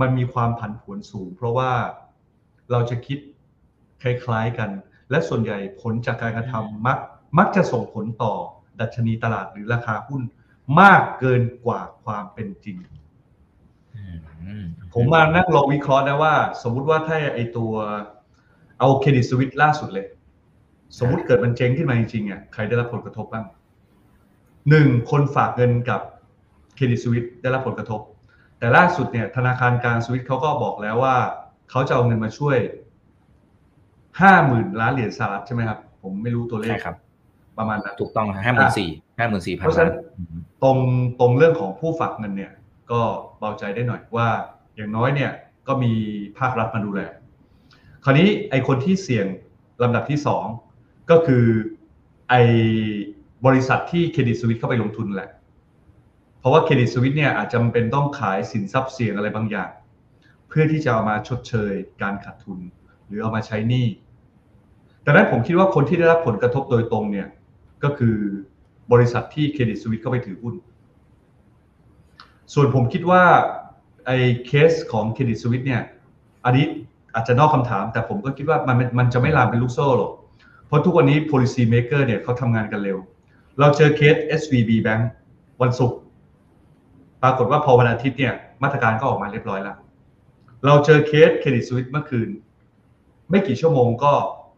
มันมีความผันผวนสูง เพราะว่าเราจะคิดคล้ายๆกัน และส่วนใหญ่ผลจากการกระทำมักมักจะส่งผลต่อดัชนีตลาดหรือราคาหุ้นมากเกินกว่าความเป็นจริงอืมผมมานั่งลองวิเคราะห์นะว่า สมมุติว่าถ้าไอตัว เอาเครดิตสวิตล่าสุดเลย สมมุติเกิดมันเจ๊งขึ้นมาจริงๆอะใครได้รับผลกระทบบ้างหนึ่งคนฝากเงินกับเครดิตสวิตได้รับผลกระทบ แต่ล่าสุดเนี่ย ธนาคารกลางสวิตเขาก็บอกแล้วว่าเขาจะเอาเงินมาช่วยห้าหมื่นล้านเหรียญสหรัฐใช่ไหมครับ ผมไม่รู้ตัวเลขใช่ครับ ประมาณนั้นถูกต้องห้าหมื่นสี่ห้าหมื่นสี่พันเพราะฉะล้านั้นนตรงตรงเรื่องของผู้ฝากเงินเนี่ย ก็เบาใจได้หน่อยว่า อย่างน้อยเนี่ยก็มีภาครัฐมาดูแล คราวนี้ไอคนที่เสี่ยงลำดับที่สองก็คือไอบริษัทที่เครดิตสวิตเข้าไปลงทุนแหละ เพราะว่าเครดิตสวิตเนี่ยอาจจะเป็นต้องขายสินทรัพย์เสี่ยงอะไรบางอย่าง เพื่อที่จะเอามาชดเชยการขาดทุน หรือเอามาใช้หนี้ดังนั้นผมคิดว่าคนที่ได้รับผลกระทบโดยตรงเนี่ยก็คือบริษัทที่เครดิตสวิตเข้าไปถือหุ้น ส่วนผมคิดว่าไอ้เคสของเครดิตสวิตเนี่ยอันนี้ อาจจะนอกคำถาม แต่ผมก็คิดว่ามันมันจะไม่ลามเป็นลูกโซ่หรอกเพราะทุกวันนี้ policy maker เนี่ยเขาทำงานกันเร็ว เราเจอเคส SVB Bank วันศุกร์ปรากฏว่าพอวันอาทิตย์เนี่ยมาตรการก็ออกมาเรียบร้อยแล้ว เราเจอเคสเครดิตสวิตเมื่อคืน ไม่กี่ชั่วโมงก็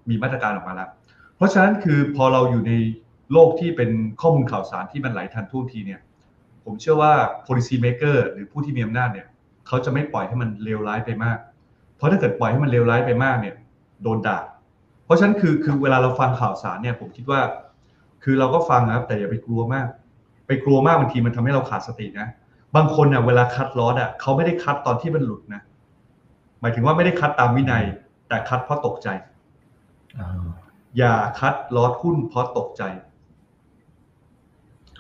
มีมาตรการออกมาแล้ว เพราะฉะนั้นคือพอเราอยู่ในโลกที่เป็นข้อมูลข่าวสารที่มันไหลทันท่วงทีเนี่ย ผมเชื่อว่า policy maker หรือผู้ที่มีอำนาจเนี่ย เขาจะไม่ปล่อยให้มันเลวร้ายไปมาก ราะถ้าเกิดปล่อยให้มันเลวร้ายไปมากเนี่ยโดนด่า เพราะฉะนั้นคือคือเวลาเราฟังข่าวสารเนี่ยผมคิดว่า คือเราก็ฟังนะครับแต่อย่าไปกลัวมาก ไปกลัวมากบางทีมันทำให้เราขาดสตินะ บางคนเนี่ยเวลาคัดลอสอะเขาไม่ได้คัดตอนที่มันหลุดนะ หมายถึงว่าไม่ได้คัดตามวินัย แต่คัดเพราะตกใจออย่าคัดลอหุ้นเพราะตกใจ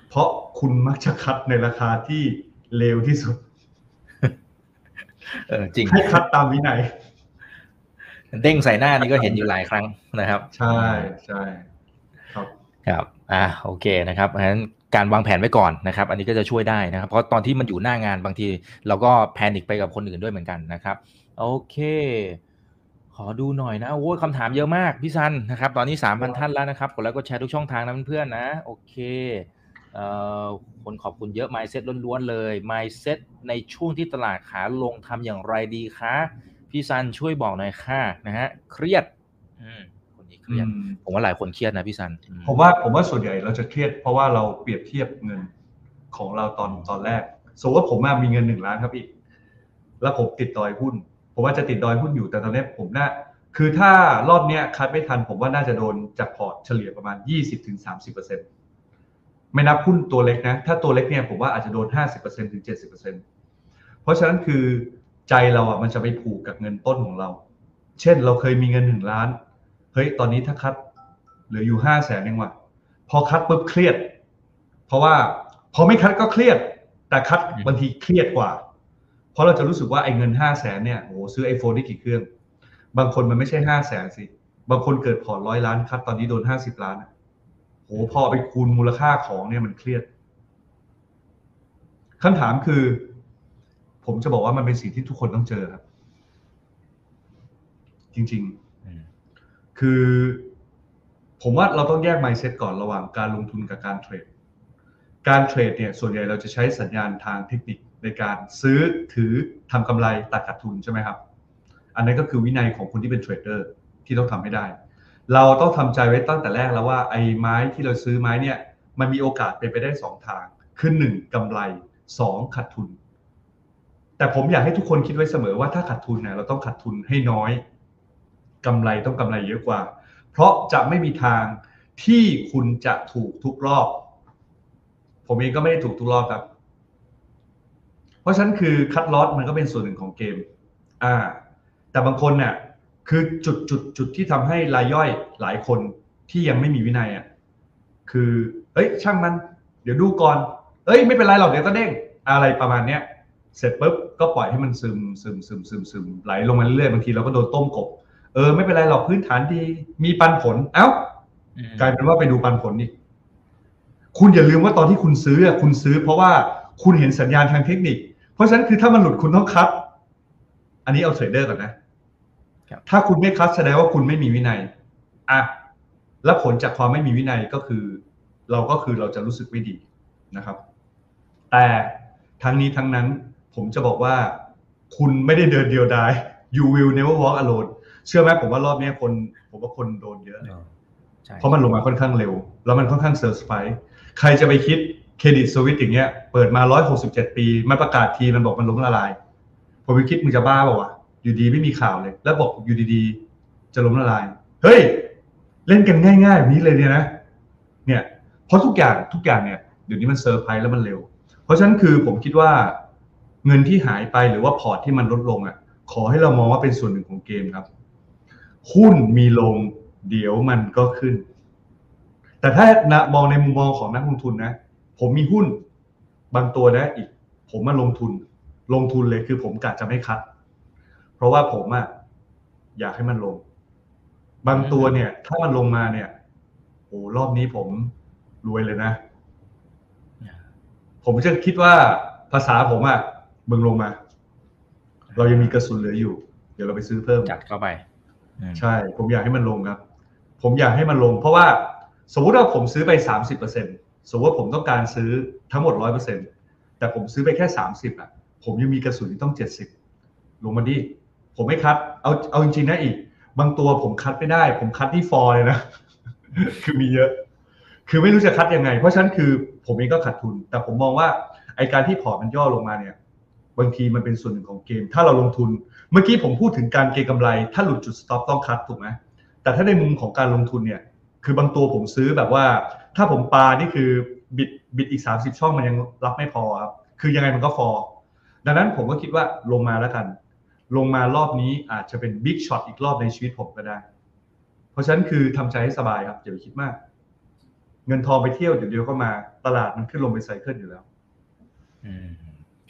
เพราะคุณมักจะคัดในราคาที่เลวที่สุด เออจริงให้คัดตามวินัยเด้งใส่หน้านี่ก็เห็นอยู่หลายครั้งนะครับ ใช่ใช่ครับครับอ่าโอเคนะครับเพราะฉะนั้นการวางแผนไว้ก่อนนะครับ อันนี้ก็จะช่วยได้นะครับ เพราะตอนที่มันอยู่หน้างานบางที เราก็แพนิคไปกับคนอื่นด้วยเหมือนกันนะครับโอเค ขอดูหน่อยนะโอ้ยคำถามเยอะมากพี่ซันนะครับ ตอนนี้สามพันท่านแล้วนะครับกดไลค์กดแชร์ทุกช่องทางนะเพื่อนๆนะ โอเคเอ่อ คนขอบคุณเยอะ mindset ล้วนๆเลย mindset ในช่วงที่ตลาดขาลงทำอย่างไรดีคะ พี่ซันช่วยบอกหน่อยค่ะนะฮะ เครียดอืมคนนี้เครียดอืมผมว่าหลายคนเครียดนะพี่ซันอืผมว่าผมว่าส่วนใหญ่เราจะเครียดเพราะว่าเราเปรียบเทียบเงินของเราตอนตอนแรก สมมติว่าผมอะมีเงินหนึ่งล้านครับพี่ แล้วผมติดดอยหุ้น ผมว่าจะติดดอยหุ้นอยู่แต่ตอนนี้ผมน่าคือถ้ารอบเนี้ยคัดไม่ทัน ผมว่าน่าจะโดนจากพอร์ตเฉลี่ยประมาณ 20-30% ไม่นับหุ้นตัวเล็กนะ ถ้าตัวเล็กเนี่ยผมว่าอาจจะโดน 50%ถึง 70%เพราะฉะนั้นคือใจเราอะมันจะไปผูกกับเงินต้นของเรา เช่นเราเคยมีเงินหนึ่งล้าน เฮ้ย ตอนนี้ถ้าคัดเหลืออยู่ห้าแสนเองว่ะ พอคัดปุ๊บเครียด เพราะว่าพอไม่คัดก็เครียด แต่คัดบางทีเครียดกว่า เพราะเราจะรู้สึกว่าไอ้เงินห้าแสนเนี่ย โอ้โหซื้อไอโฟนได้กี่เครื่อง บางคนมันไม่ใช่ห้าแสนสิ บางคนเกิดพอนร้อยล้านคัดตอนนี้โดนห้าสิบล้านอะ โหพอไปคูณมูลค่าของเนี่ยมันเครียดคำถามคือ ผมจะบอกว่ามันเป็นสิ่งที่ทุกคนต้องเจอครับ จริงๆอืมคือ ผมว่าเราต้องแยก mindset ก่อนระหว่างการลงทุนกับการเทรด การเทรดเนี่ย ส่วนใหญ่เราจะใช้สัญญาณทางเทคนิคในการซื้อถือทำกำไรตัดขาดทุนใช่ไหมครับ อันนั้นก็คือวินัยของคนที่เป็นเทรดเดอร์ที่ต้องทำให้ได้ เราต้องทำใจไว้ตั้งแต่แรกแล้วว่าไอ้ไม้ที่เราซื้อไม้เนี่ย มันมีโอกาสเป็นไปได้สองทาง คือหนึ่งกำไรสองขาดทุน แต่ผมอยากให้ทุกคนคิดไว้เสมอว่าถ้าขาดทุนเนี่ยเราต้องขาดทุนให้น้อยกำไรต้องกำไรเยอะกว่า เพราะจะไม่มีทางที่คุณจะถูกทุกรอบ ผมเองก็ไม่ได้ถูกทุกรอบครับ เพราะฉะนั้นคือคัดลอสมันก็เป็นส่วนหนึ่งของเกม อ่า แต่บางคนเนี่ย คือจุดจุดจุดที่ทำให้รายย่อยหลายคนที่ยังไม่มีวินัยอะคือเอ้ย ช่างมัน เดี๋ยวดูก่อน เอ้ย ไม่เป็นไรหรอกเดี๋ยวก็เด้งอะไรประมาณเนี้ยเสร็จปุ๊บก็ปล่อยให้มันซึมซึมซึมซึมซึมไหลลงมาเรื่อยๆบางทีเราก็โดนต้มกบ เออไม่เป็นไรหรอกพื้นฐานดี มีปันผลเอ้าอืมกลายเป็นว่าไปดูปันผลนี่คุณอย่าลืมว่าตอนที่คุณซื้ออะคุณซื้อ เพราะว่าคุณเห็นสัญญาณทางเทคนิค เพราะฉะนั้นคือถ้ามันหลุดคุณต้อง cut อันนี้เอาเทรดเดอร์ก่อนนะครับ ถ้าคุณไม่ cut แสดงว่าคุณไม่มีวินัยอะแล้วผลจากความไม่มีวินัยก็คือ เราก็คือเราจะรู้สึกไม่ดีนะครับ แต่ทั้งนี้ทั้งนั้นผมจะบอกว่าคุณไม่ได้เดินเดียวดาย you will never walk alone เชื่อไหมผมว่ารอบนี้คน ผมว่าคนโดนเยอะเลยใช่เพราะมันลงมาค่อนข้างเร็ว แล้วมันค่อนข้างเซอร์ไพรส์ใครจะไปคิด Credit Suisse อย่างเงี้ย เปิดมา 167 ปี มันประกาศทีมันบอกมันล้มละลาย ผมไปคิดมึงจะบ้าเปล่าวะ อยู่ดีไม่มีข่าวเลย แล้วบอกอยู่ดีๆ จะล้มละลาย เฮ้ย เล่นกันง่ายๆแบบนี้เลยเนี่ยนะ เนี่ย เพราะทุกอย่างทุกอย่างเนี่ยเดี๋ยวนี้มันเซอร์ไพรส์แล้วมันเร็ว เพราะฉะนั้นคือผมคิดว่าเงินที่หายไปหรือว่าพอร์ตที่มันลดลงอะ ขอให้เรามองว่าเป็นส่วนหนึ่งของเกมครับ หุ้นมีลง เดี๋ยวมันก็ขึ้น แต่ถ้านะมองในมุมมองของนักลงทุนนะ ผมมีหุ้นบางตัวนะอีก ผมมาลงทุน ลงทุนเลยคือผมกะจะไม่คัด เพราะว่าผมอะอยากให้มันลง บางตัวเนี่ย ถ้ามันลงมาเนี่ยโอ้รอบนี้ผมรวยเลยนะ ผมจะคิดว่าภาษาผมอะมึงลงมา เรายังมีกระสุนเหลืออยู่ เดี๋ยวเราไปซื้อเพิ่มจัดเข้าไปอืมใช่ ผมอยากให้มันลงครับ ผมอยากให้มันลง เพราะว่าสมมุติว่าผมซื้อไปสามสิบเปอร์เซ็นสมมติว่าผมต้องการซื้อทั้งหมดร้อยเปอร์เซ็นแต่ผมซื้อไปแค่สามสิบอะ ผมยังมีกระสุนที่ต้องเจ็ดสิบลงมาดิ ผมไม่คัดเอาเอาจริงๆนะอีก บางตัวผมคัดไม่ได้ ผมคัดที่ฟอร์เลยนะคือมีเยอะ คือไม่รู้จะคัดยังไง เพราะฉะนั้นคือผมเองก็ขาดทุน แต่ผมมองว่าไอการที่พอร์ตมันย่อลงมาเนี่ย บางทีมันเป็นส่วนหนึ่งของเกม ถ้าเราลงทุน เมื่อกี้ผมพูดถึงการเก็งกำไร ถ้าหลุดจุด stop ต้อง cut ถูกไหมแต่ถ้าในมุมของการลงทุนเนี่ย คือบางตัวผมซื้อแบบว่า ถ้าผมปานี่คือ bid bid อีก 30 ช่องมันยังรับไม่พอครับ คือยังไงมันก็ฟอร์ดังนั้นผมก็คิดว่าลงมาแล้วกัน ลงมารอบนี้อาจจะเป็น big shot อีกรอบในชีวิตผมก็ได้ เพราะฉะนั้นคือทำใจให้สบายครับอย่าไปคิดมาก เงินทองไปเที่ยวเดี๋ยวเดียวก็มาตลาดมันขึ้นลงไป cycle อยู่แล้ว อืม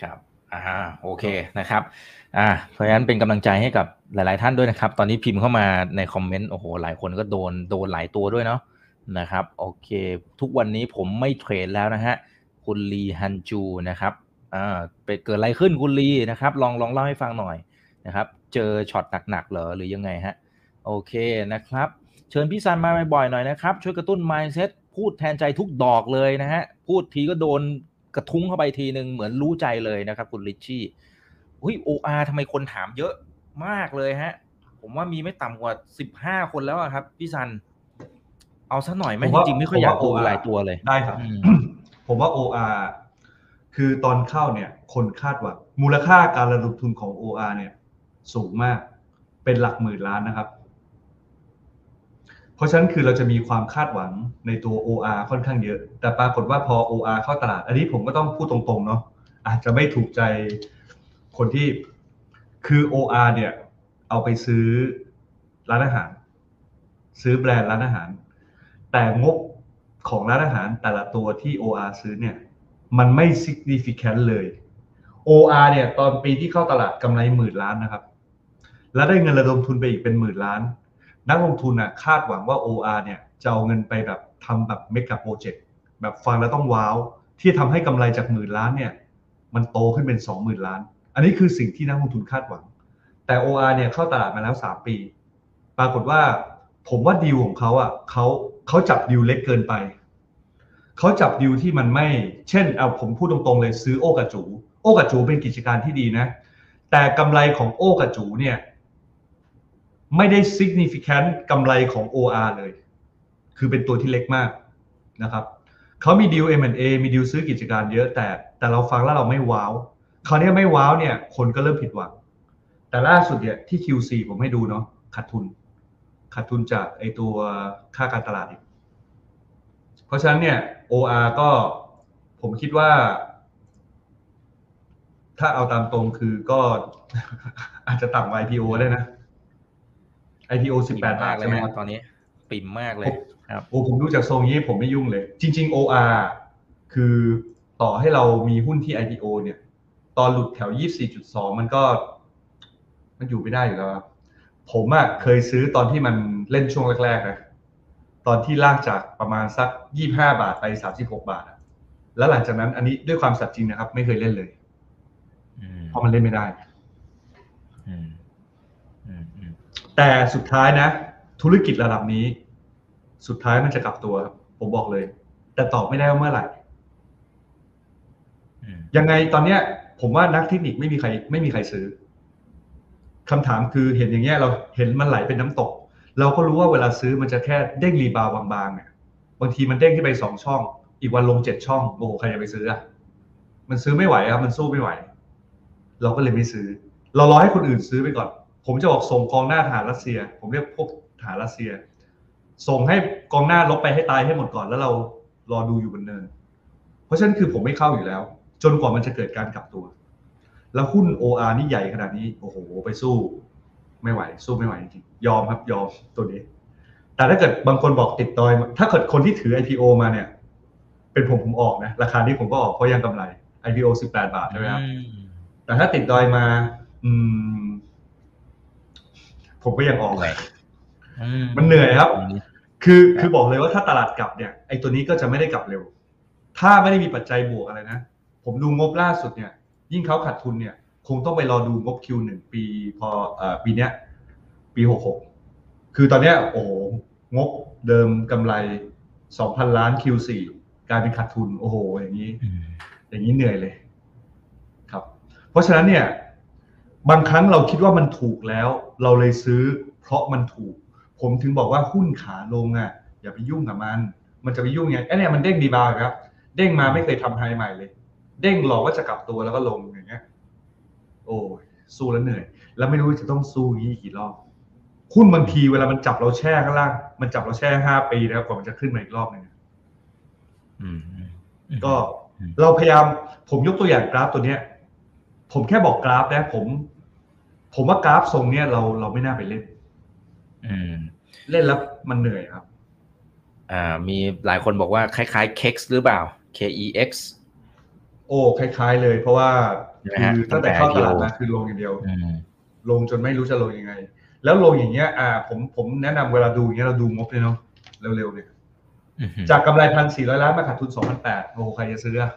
ครับอ่าโอเคนะครับ อ่า เพราะฉะนั้นเป็นกำลังใจให้กับหลาย ๆ ท่านด้วยนะครับ ตอนนี้พิมพ์เข้ามาในคอมเมนต์โอ้โหหลายคนก็โดนโดนหลายตัวด้วยเนาะนะครับโอเค ทุกวันนี้ผมไม่เทรดแล้วนะฮะคุณลีฮันจูนะครับอ่าเป็นเกิดอะไรขึ้นคุณลีนะครับ ลองลองเล่าให้ฟังหน่อย นะครับ เจอช็อตหนักๆเหรอหรือยังไงฮะโอเคนะครับ เชิญพี่ซันมาบ่อยๆหน่อยนะครับ ช่วยกระตุ้น mindset พูดแทนใจทุกดอกเลยนะฮะ พูดทีก็โดนกระทุ้งเข้าไปทีหนึ่งเหมือนรู้ใจเลยนะครับ คุณลิชชี่อุ้ย OR ทำไมคนถามเยอะมากเลยฮะ ผมว่ามีไม่ต่ำกว่าสิบห้าคนแล้วอะครับ พี่ซัน เอาซะหน่อยไหมผมจว่าริงๆไม่ค่อยอยากผมดูว่า OR หลายตัวเลยได้ครับอืมผมว่า OR คือตอนเข้าเนี่ย คนคาดหวังมูลค่าการระดมทุนของ OR เนี่ย สูงมาก เป็นหลักหมื่นล้านนะครับ เพราะฉะนั้นคือเราจะมีความคาดหวังในตัว OR ค่อนข้างเยอะ แต่ปรากฏว่าพอ OR เข้าตลาด อันนี้ผมก็ต้องพูดตรงๆเนาะอาจจะไม่ถูกใจคนที่คือ OR เนี่ย เอาไปซื้อร้านอาหาร ซื้อแบรนด์ร้านอาหาร แต่งบของร้านอาหารแต่ละตัวที่ OR ซื้อเนี่ย มันไม่ significant เลย OR เนี่ย ตอนปีที่เข้าตลาดกำไรหมื่นล้านนะครับ แล้วได้เงินระดมทุนไปอีกเป็นหมื่นล้าน นักลงทุนอะคาดหวังว่า OR เนี่ยจะเอาเงินไปแบบทำแบบเมกะโปรเจกต์แบบฟังแล้วต้องว้าว ที่ทำให้กำไรจากหมื่นล้านเนี่ยมันโตขึ้นเป็นสองหมื่นล้าน อันนี้คือสิ่งที่นักลงทุนคาดหวัง แต่ OR เนี่ยเข้าตลาดมาแล้วสามปี ปรากฏว่าผมว่าดีลของเขาอะเขาเขาจับดีลเล็กเกินไป เขาจับดีลที่มันไม่ เช่น เอาผมพูดตรงๆเลยซื้อโอกระจู โอกระจูเป็นกิจการที่ดีนะ แต่กำไรของโอกระจูเนี่ย ไม่ได้ significant กำไรของ OR เลย คือเป็นตัวที่เล็กมากนะครับเขามีดีล M&A มีดีลซื้อกิจการเยอะแต่ แต่เราฟังแล้วเราไม่ว้าวคราวนี้ไม่ว้าวเนี่ย คนก็เริ่มผิดหวัง แต่ล่าสุดเนี่ยที่ Q4 ผมให้ดูเนาะขาดทุนขาดทุนจากไอตัวค่าการตลาดอีก เพราะฉะนั้นเนี่ย OR ก็ผมคิดว่า ถ้าเอาตามตรงคือก็อาจจะต่ำกว่า IPO ได้นะ IPO 18 บาทเลใช่ยไหมครับตอนนี้ ปิ่มมากเลยครับโอ้ผมดูจากทรงนี้ผมไม่ยุ่งเลย จริง ๆ OR คือต่อให้เรามีหุ้นที่ IPO เนี่ย ตอนหลุดแถว 24.2 มันก็ มันอยู่ไม่ได้อยู่แล้วครับผมอะเคยซื้อตอนที่มันเล่นช่วงแรกๆนะตอนที่ลากจากประมาณสัก 25 บาทไป 36 บาทอะแล้วหลังจากนั้นอันนี้ด้วยความสัตย์จริงนะครับ ไม่เคยเล่นเลยอืมเพราะมันเล่นไม่ได้อืมอืมอืม แต่สุดท้ายนะ ธุรกิจระดับนี้ สุดท้ายมันจะกลับตัวครับผมบอกเลย แต่ตอบไม่ได้ว่าเมื่อไหร่อืมยังไงตอนเนี้ย ผมว่านักเทคนิคไม่มีใคร ไม่มีใครซื้อคำถามคือเห็นอย่างเงี้ยเราเห็นมันไหลเป็นน้ำตก เราก็รู้ว่าเวลาซื้อมันจะแค่เด้งรีบาวบางๆเนี่ยบางทีมันเด้งขึ้นไปสองช่อง อีกวันลงเจ็ดช่องโอ้โหใครจะไปซื้ออะมันซื้อไม่ไหวครับ มันสู้ไม่ไหว เราก็เลยไม่ซื้อ เรารอให้คนอื่นซื้อไปก่อน ผมจะบอกส่งกองหน้าทหารรัสเซีย ผมเรียกพวกทหารรัสเซีย ส่งให้กองหน้าลบไปให้ตายให้หมดก่อนแล้วเรารอดูอยู่บนเนิน เพราะฉะนั้นคือผมไม่เข้าอยู่แล้ว จนกว่ามันจะเกิดการกลับตัว แล้วหุ้น OR นี่ใหญ่ขนาดนี้โอ้โหไปสู้ ไม่ไหว สู้ไม่ไหวจริงยอมครับยอมตัวนี้ แต่ถ้าเกิดบางคนบอกติดดอย ถ้าเกิดคนที่ถือ IPO มาเนี่ย เป็นผมผมออกนะราคานี้ผมก็ออกเพราะยังกำไร IPO 18 บาทใช่ไหมครับอืมแต่ถ้าติดดอยมา อืม ผมก็ยังออกเหนื่อยอืมันเหนื่อยครับตรงนี้คือครับคือบอกเลยว่าถ้าตลาดกลับเนี่ยไอ้ตัวนี้ก็จะไม่ได้กลับเร็ว ถ้าไม่ได้มีปัจจัยบวกอะไรนะ ผมดูงบล่าสุดเนี่ย ยิ่งเขาขาดทุนเนี่ย คงต้องไปรอดูงบ Q1 ปีพอเอ่อปีเนี้ย ปี66คือตอนเนี้ยโอ้โหงบเดิมกำไร2,000ล้าน Q4 กลายเป็นขาดทุน โอ้โห อย่างนี้อืมอย่างนี้เหนื่อยเลย ครับ เพราะฉะนั้นเนี่ย บางครั้งเราคิดว่ามันถูกแล้ว เราเลยซื้อ เพราะมันถูก ผมถึงบอกว่าหุ้นขาลงอะ อย่าไปยุ่งกับมัน มันจะไปยุ่งยังไงไอ้เนี่ยมันเด้งดีบาวครับ เด้งมาไม่เคยทำไฮใหม่เลย เด้งหลอกว่าจะกลับตัวแล้วก็ลงอย่างเงี้ย โอ้ยสู้แล้วเหนื่อย แล้วไม่รู้จะต้องสู้อย่างนี้อีกกี่รอบหุ้นบางทีเวลามันจับเราแช่ข้างล่าง มันจับเราแช่ห้าปีแล้วกว่ามันจะขึ้นมาอีกรอบหนึงอืมอืมก็อืมเราพยายาม ผมยกตัวอย่างกราฟตัวเนี้ย ผมแค่บอกกราฟนะผม ผมว่ากราฟทรงเนี้ยเราเราไม่น่าไปเล่นอืมเล่นแล้วมันเหนื่อยครับ อ่า มีหลายคนบอกว่าคล้ายๆ KEX หรือเปล่า KEX โอ้คล้าย ๆ เลย เพราะว่าใช่ไหมฮะคือตั้งแต่เข้าตลาดตั้งแต่มาคือลงอย่างเดียวอืมลงจนไม่รู้จะลงยังไง แล้วลงอย่างเงี้ย อ่า ผมผมแนะนำเวลาดูอย่างเงี้ยเราดูงบเลยเนาะเร็วๆเนี่ยอืมจากกำไรพันสี่ร้อยล้านมาขาดทุนสองพันแปดโอ้โหใครจะซื้ออะ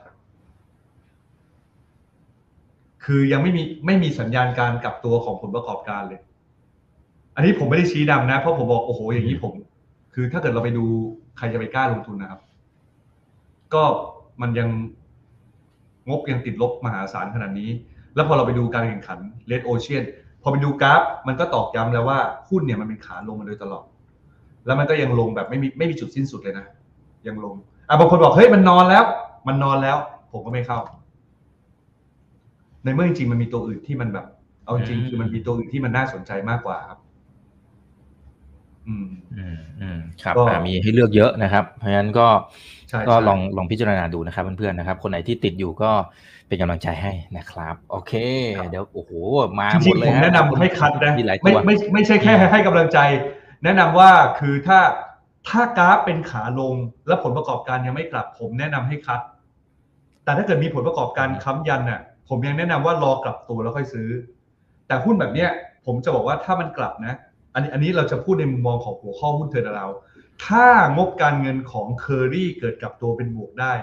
คือยังไม่มีไม่มีสัญญาณการกลับตัวของผลประกอบการเลย อันนี้ผมไม่ได้ชี้นำนะ เพราะผมบอกโอ้โหอย่างนี้ผม คือถ้าเกิดเราไปดูใครจะไปกล้าลงทุนนะครับ ก็มันยังงบยังติดลบมหาศาลขนาดนี้ แล้วพอเราไปดูการแข่งขันเลดโอเชียนพอไปดูกราฟ มันก็ตอกย้ำแล้วว่าหุ้นเนี่ยมันเป็นขาลงมาโดยตลอด แล้วมันก็ยังลงแบบไม่มีไม่มีจุดสิ้นสุดเลยนะ ยังลงอะบางคนบอกเฮ้ยมันนอนแล้ว มันนอนแล้ว ผมก็ไม่เข้า ในเมื่อจริงๆมันมีตัวอื่นที่มันแบบ เอาจริงๆคือมันมีตัวอื่นที่มันน่าสนใจมากกว่าครับ อืมอืมอืมครับก็อ่ามีให้เลือกเยอะนะครับ เพราะฉะนั้นก็ใช่ก็ใช่ลองลองพิจารณาดูนะครับเพื่อนๆนะครับ คนไหนที่ติดอยู่ก็เป็นกำลังใจให้นะครับ โอเค เดี๋ยวโอ้โหมาจหมริดงเลๆยผมฮะแนะนำให้คัดนะมีหลายไม่ตัวไม่ไม่ใช่แค่ให้กำลังใจ แนะนำว่าคือถ้าถ้ากราฟเป็นขาลง และผลประกอบการยังไม่กลับผมแนะนำให้คัด แต่ถ้าเกิดมีผลประกอบการค้ำยันน่ะ ผมยังแนะนำว่ารอกลับตัวแล้วค่อยซื้อ แต่หุ้นแบบเนี้ยผมจะบอกว่าถ้ามันกลับนะ อันนี้อันนี้เราจะพูดในมุมมองของหัวข้อหุ้น turnaround ถ้างบการเงินของเคอรี่เกิดกลับตัวเป็นบวกได้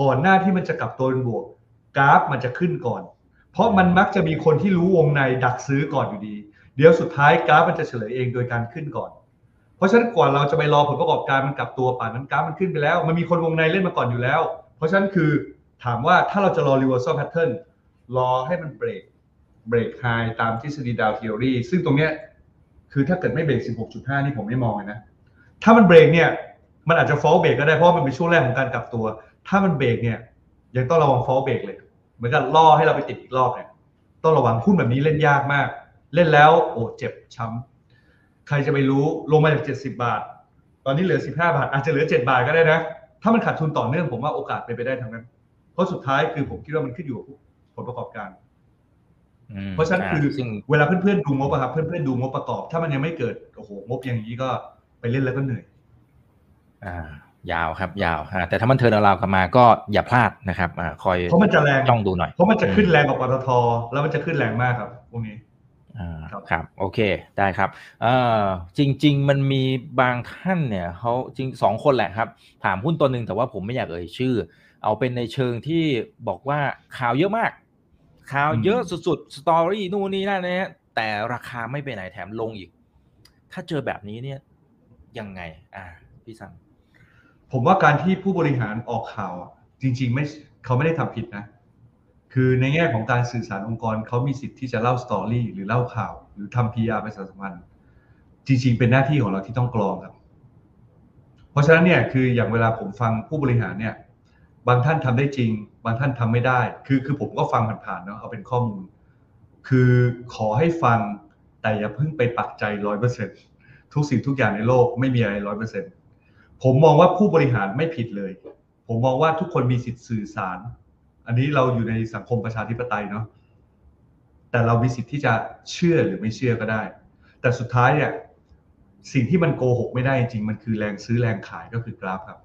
ก่อนหน้าที่มันจะกลับตัวเป็นบวก กราฟมันจะขึ้นก่อน เพราะมันมักจะมีคนที่รู้วงในดักซื้อก่อนอยู่ดี เดี๋ยวสุดท้ายกราฟมันจะเฉลยเองโดยการขึ้นก่อน เพราะฉะนั้นกว่าเราจะไปรอผลประกอบการมันกลับตัวป่านนั้นกราฟมันขึ้นไปแล้ว มันมีคนวงในเล่นมาก่อนอยู่แล้ว เพราะฉะนั้นคือถามว่าถ้าเราจะรอ reversal pattern รอให้มันเบรกเบรกไฮตามทฤษฎีดาวเทอรี่ซึ่งตรงเนี้ยคือถ้าเกิดไม่เบรก 16.5 นี่ผมไม่มองเลยนะ ถ้ามันเบรกเนี่ย มันอาจจะ fall เบรกก็ได้เพราะมันเป็นช่วงแรกของการกลับตัว ถ้ามันเบรกเนี่ย ยังต้องระวัง fall เบรกเลยเหมือนกับล่อให้เราไปติดอีกรอบเนี่ยต้องระวังหุ้นแบบนี้เล่นยากมาก เล่นแล้วโอ้เจ็บช้ำใครจะไปรู้ลงมาจาก 70 บาท ตอนนี้เหลือ 15 บาท อาจจะเหลือ 7 บาทก็ได้นะ ถ้ามันขาดทุนต่อเนื่องผมว่าโอกาสเป็นไปได้ทั้งนั้น เพราะสุดท้ายคือผมคิดว่ามันขึ้นอยู่กับ ผลประกอบการอืมเพราะฉะนั้นคือซึ่งเวลาเพื่อนๆดูงบอะครับ เพื่อนๆดูงบประกอบ ถ้ามันยังไม่เกิดโอ้โหงบอย่างนี้ก็ไปเล่นแล้วก็เหนื่อย อ่ายาวครับ ยาวอ่าแต่ถ้ามันเทิร์นราวกลับมาก็อย่าพลาดนะครับอ่าคอยเพราะมันจะแรงจ้องดูหน่อยเพราะมันจะขึ้นแรงกว่าปตทแล้วมันจะขึ้นแรงมากครับพวกนี้อ่าครับครับ โอเค ได้ครับเอ่อจริง ๆ มันมีบางท่านเนี่ยเขาจริงสองคนแหละครับ ถามหุ้นตัวหนึ่งแต่ว่าผมไม่อยากเอ่ยชื่อ เอาเป็นในเชิงที่บอกว่าข่าวเยอะมาก ข่าวเยอะสุดๆสตอรี่นู่นนี่นั่นนะฮะแต่ราคาไม่ไปไหนแถมลงอีก ถ้าเจอแบบนี้เนี่ยยังไง อ่าพี่สังผมว่าการที่ผู้บริหารออกข่าวอะจริง ๆ ไม่เขาไม่ได้ทำผิดนะ คือในแง่ของการสื่อสารองค์กรเขามีสิทธิ์ที่จะเล่าสตอรี่หรือเล่าข่าว หรือทำ PR ประชาสัมพันธ์จริง ๆ เป็นหน้าที่ของเราที่ต้องกรองครับ เพราะฉะนั้นเนี่ยคืออย่างเวลาผมฟังผู้บริหารเนี่ย บางท่านทำได้จริง บางท่านทำไม่ได้ คือคือผมก็ฟังผ่านๆเนาะเอาเป็นข้อมูล คือขอให้ฟังแต่อย่าเพิ่งไปปักใจร้อยเปอร์เซ็นทุกสิ่งทุกอย่างในโลกไม่มีอะไรร้อยเปอร์เซ็นผมมองว่าผู้บริหารไม่ผิดเลย ผมมองว่าทุกคนมีสิทธิ์สื่อสาร อันนี้เราอยู่ในสังคมประชาธิปไตยเนาะแต่เรามีสิทธิ์ที่จะเชื่อหรือไม่เชื่อก็ได้ แต่สุดท้ายเนี่ยสิ่งที่มันโกหกไม่ได้จริงมันคือแรงซื้อแรงขายก็คือกราฟครับ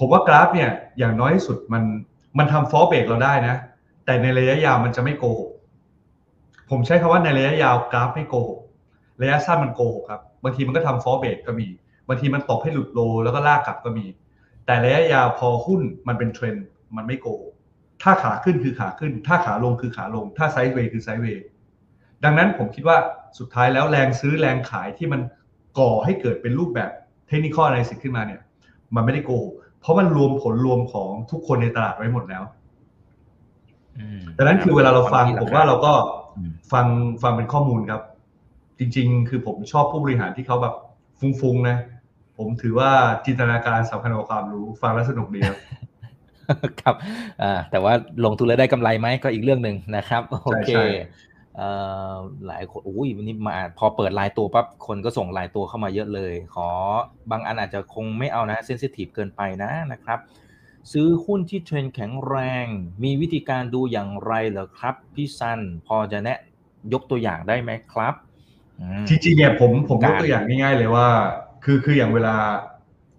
ผมว่ากราฟเนี่ยอย่างน้อยที่สุดมันมันทำฟอเบรกเราได้นะ แต่ในระยะยาวมันจะไม่โกหกผมใช้คำว่าในระยะยาวกราฟไม่โกหกระยะสั้นมันโกหกครับบางทีมันก็ทำฟอเบรกก็มีบางทีมันตกให้หลุด low แล้วก็ลากกลับก็มี แต่ระยะยาวพอหุ้นมันเป็นเทรนด์มันไม่โกหกถ้าขาขึ้นคือขาขึ้น ถ้าขาลงคือขาลง ถ้า sideway คือ sideway ดังนั้นผมคิดว่าสุดท้ายแล้วแรงซื้อแรงขายที่มันก่อให้เกิดเป็นรูปแบบ technical analysis ขึ้นมาเนี่ย มันไม่ได้โกหก เพราะมันรวมผลรวมของทุกคนในตลาดไว้หมดแล้วดังนั้นคือเวลาเราฟังผมว่าเราก็ฟังฟังเป็นข้อมูลครับ จริง ๆ คือผมชอบผู้บริหารที่เขาแบบฟุ้งๆนะ ผมถือว่าจินตนาการสำคัญกว่าความรู้ ฟังแล้วสนุกดีครับครับอ่าแต่ว่าลงทุนแล้วได้กำไรไหมก็อีกเรื่องหนึ่งนะครับ โอเค หลายคนอุ้ยวันนี้มาพอเปิดลายตัวปั๊บคนก็ส่งลายตัวเข้ามาเยอะเลย ขอบางอันอาจจะคงไม่เอานะเซนซิทีฟเกินไปนะนะครับ ซื้อหุ้นที่เทรนแข็งแรง มีวิธีการดูอย่างไรเหรอครับ พี่ซันพอจะแนะยกตัวอย่างได้ไหมครับจริงๆเนี่ยผมผมยกตัวอย่างง่ายๆเลยว่า คือคืออย่างเวลา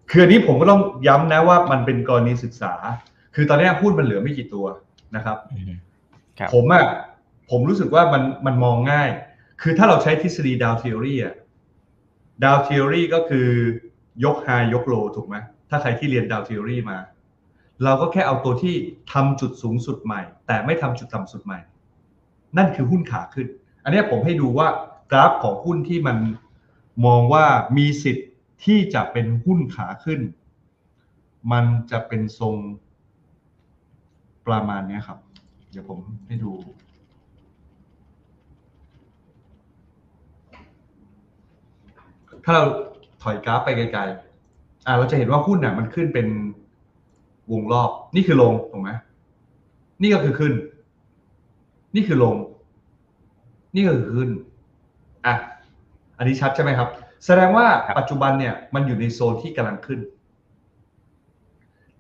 คืออันนี้ผมก็ต้องย้ำนะว่ามันเป็นกรณีศึกษา คือตอนนี้หุ้นมันเหลือไม่กี่ตัวนะครับ ผมอะ ผมรู้สึกว่ามันมันมองง่าย คือถ้าเราใช้ทฤษฎี Dow Theory อะ Dow Theory ก็คือยก high ยก low ถูกไหมถ้าใครที่เรียนดาวเทอรี่มา เราก็แค่เอาตัวที่ทำจุดสูงสุดใหม่ แต่ไม่ทำจุดต่ำสุดใหม่ นั่นคือหุ้นขาขึ้น อันนี้ผมให้ดูว่ากราฟของหุ้นที่มันมองว่ามีสิทธิ์ที่จะเป็นหุ้นขาขึ้น มันจะเป็นทรงประมาณนี้ครับ เดี๋ยวผมให้ดู ถ้าเราถอยกราฟไปไกลๆอ่าเราจะเห็นว่าหุ้นเนี่ยมันขึ้นเป็นวงรอบ นี่คือลงถูกไหมนี่ก็คือขึ้น นี่คือลง นี่ก็คือขึ้นอะอันนี้ชัดใช่ไหมครับ แสดงว่าปัจจุบันเนี่ยมันอยู่ในโซนที่กำลังขึ้น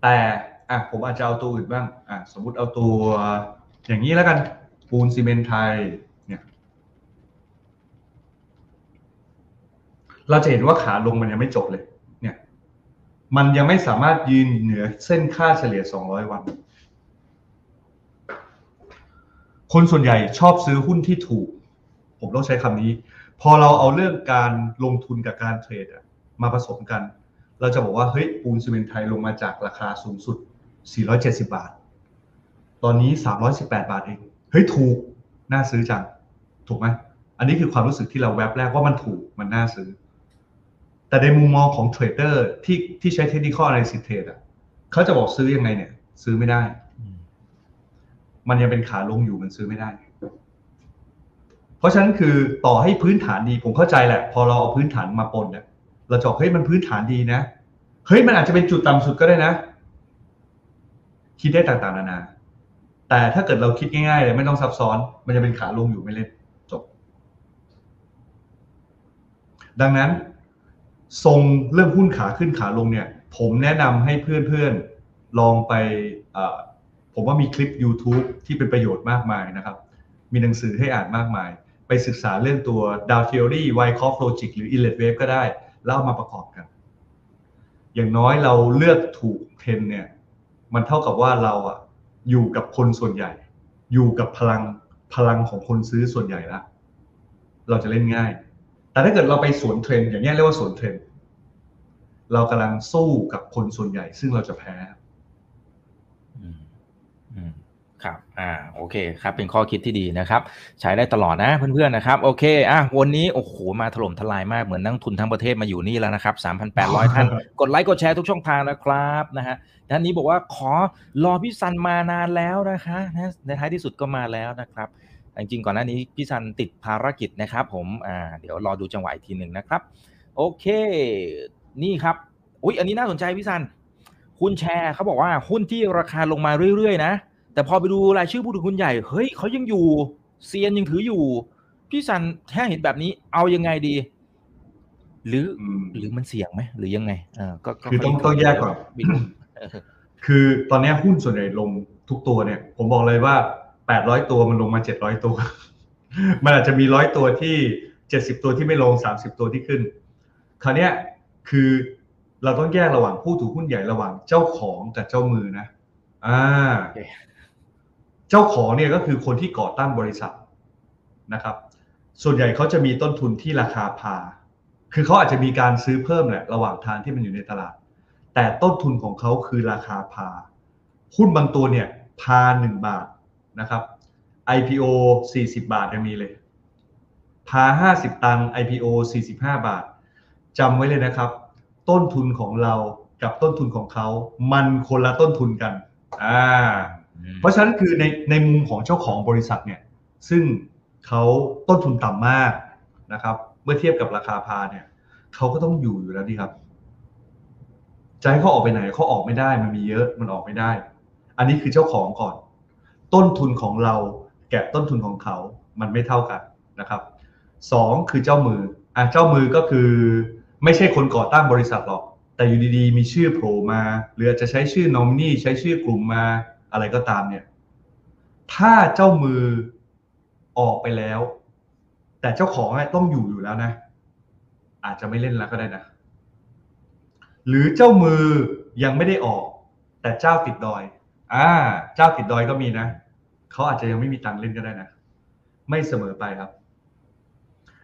แต่อะผมอาจจะเอาตัวอื่นบ้างอะสมมุติเอาตัวอย่างนี้แล้วกันปูนซีเมนต์ไทย เราจะเห็นว่าขาลงมันยังไม่จบเลย เนี่ย มันยังไม่สามารถยืนเหนือเส้นค่าเฉลี่ย 200 วัน คนส่วนใหญ่ชอบซื้อหุ้นที่ถูก ผมต้องใช้คำนี้ พอเราเอาเรื่องการลงทุนกับการเทรดมาผสมกัน เราจะบอกว่า เฮ้ย ปูนซีเมนต์ไทยลงมาจากราคาสูงสุด 470 บาท ตอนนี้ 318 บาทเอง เฮ้ย ถูก น่าซื้อจัง ถูกไหม อันนี้คือความรู้สึกที่เราแวบแรกว่ามันถูก มันน่าซื้อ แต่ในมุมมองของเทรดเดอร์ที่ที่ใช้ technical analysis เทรดอะเขาจะบอกซื้อยังไงเนี่ย ซื้อไม่ได้ มันยังเป็นขาลงอยู่มันซื้อไม่ได้ เพราะฉะนั้นคือต่อให้พื้นฐานดีผมเข้าใจแหละ พอเราเอาพื้นฐานมาปนเนี่ยเราจะบอกเฮ้ยมันพื้นฐานดีนะเฮ้ยมันอาจจะเป็นจุดต่ำสุดก็ได้นะ คิดได้ต่างๆนานา แต่ถ้าเกิดเราคิดง่ายๆเลยไม่ต้องซับซ้อน มันจะเป็นขาลงอยู่ไม่เล่นจบ ดังนั้น ทรงเรื่องหุ้นขาขึ้นขาลงเนี่ย ผมแนะนำให้เพื่อนๆลองไปผมว่ามีคลิป YouTube ที่เป็นประโยชน์มากมายนะครับ มีหนังสือให้อ่านมากมาย ไปศึกษาเรื่องตัว Dow Theory Wyckoff Logic หรือ Inlet Wave ก็ได้แล้วเอามาประกอบกัน อย่างน้อยเราเลือกถูกเทรนด์เนี่ย มันเท่ากับว่าเราอะอยู่กับคนส่วนใหญ่ อยู่กับพลังพลังของคนซื้อส่วนใหญ่ละเราจะเล่นง่าย แต่ถ้าเกิดเราไปสวนเทรนด์อย่างนี้เรียกว่าสวนเทรนด์เรากำลังสู้กับคนส่วนใหญ่ ซึ่งเราจะแพ้ครับ อ่า โอเค ครับ เป็นข้อคิดที่ดีนะครับ ใช้ได้ตลอดนะเพื่อนๆ นะครับ โอเค อะ วันนี้ โอ้โห มาถล่มทลายมาก เหมือนนักทุนทั้งประเทศมาอยู่นี่แล้วนะครับ 3,800 ท่าน กดไลค์ กดแชร์ทุกช่องทางนะครับนะฮะท่านนี้บอกว่าขอรอพี่ซันมานานแล้วนะคะนะในท้ายที่สุดก็มาแล้วนะครับ จริงๆก่อนหน้านี้พี่ซันติดภารกิจนะครับ ผมอ่าเดี๋ยวรอดูจังหวะอีกทีหนึ่งนะครับ โอเค นี่ครับอุ๊ยอันนี้น่าสนใจพี่ซันคุณแชร์เขาบอกว่าหุ้นที่ราคาลงมาเรื่อยๆ นะ แต่พอไปดูรายชื่อผู้ถือหุ้นใหญ่เฮ้ยเขายังอยู่เซียนยังถืออยู่ พี่ซันถ้าเห็นแบบนี้เอายังไงดี หรืออืมหรือมันเสี่ยงไหมหรือยังไงเออก็คือต้องต้องแยกก่อนไม่รู้เออคือตอนนี้หุ้นส่วนใหญ่ลงทุกตัวเนี่ย ผมบอกเลยว่า 800ตัวมันลงมา700ตัว มันอาจจะมีร้อยตัวที่70ตัวที่ไม่ลง30ตัวที่ขึ้น คราวเนี้ยคือเราต้องแยกระหว่างผู้ถือหุ้นใหญ่ระหว่างเจ้าของกับเจ้ามือนะ อ่าโอเคเจ้าของเนี่ยก็คือคนที่ก่อตั้งบริษัทนะครับ ส่วนใหญ่เขาจะมีต้นทุนที่ราคาพา คือเขาอาจจะมีการซื้อเพิ่มแหละระหว่างทางที่มันอยู่ในตลาด แต่ต้นทุนของเขาคือราคาพา หุ้นบางตัวเนี่ยพาหนึ่งบาท นะครับ IPO 40 บาทยังมีเลยพา50 ตังค์ IPO 45 บาทจำไว้เลยนะครับ ต้นทุนของเรากับต้นทุนของเขามันคนละต้นทุนกันอ่าเพราะฉะนั้นคือในในมุมของเจ้าของบริษัทเนี่ย ซึ่งเขาต้นทุนต่ำมากนะครับ เมื่อเทียบกับราคาพาเนี่ยเขาก็ต้องอยู่อยู่แล้วดีครับจะให้เขาออกไปไหนเขาออกไม่ได้ มันมีเยอะมันออกไม่ได้ อันนี้คือเจ้าของก่อน ต้นทุนของเราแกะต้นทุนของเขามันไม่เท่ากันนะครับสองคือเจ้ามืออะเจ้ามือก็คือไม่ใช่คนก่อตั้งบริษัทหรอก แต่อยู่ดีๆ มีชื่อโผล่มา หรืออาจจะใช้ชื่อนอมินีใช้ชื่อกลุ่มมาอะไรก็ตามเนี่ย ถ้าเจ้ามือออกไปแล้ว แต่เจ้าของต้องอยู่อยู่แล้วนะ อาจจะไม่เล่นแล้วก็ได้นะ หรือเจ้ามือยังไม่ได้ออก แต่เจ้าติดดอย อ่า เจ้าติดดอยก็มีนะ เขาอาจจะยังไม่มีตังค์เล่นก็ได้นะ ไม่เสมอไปครับ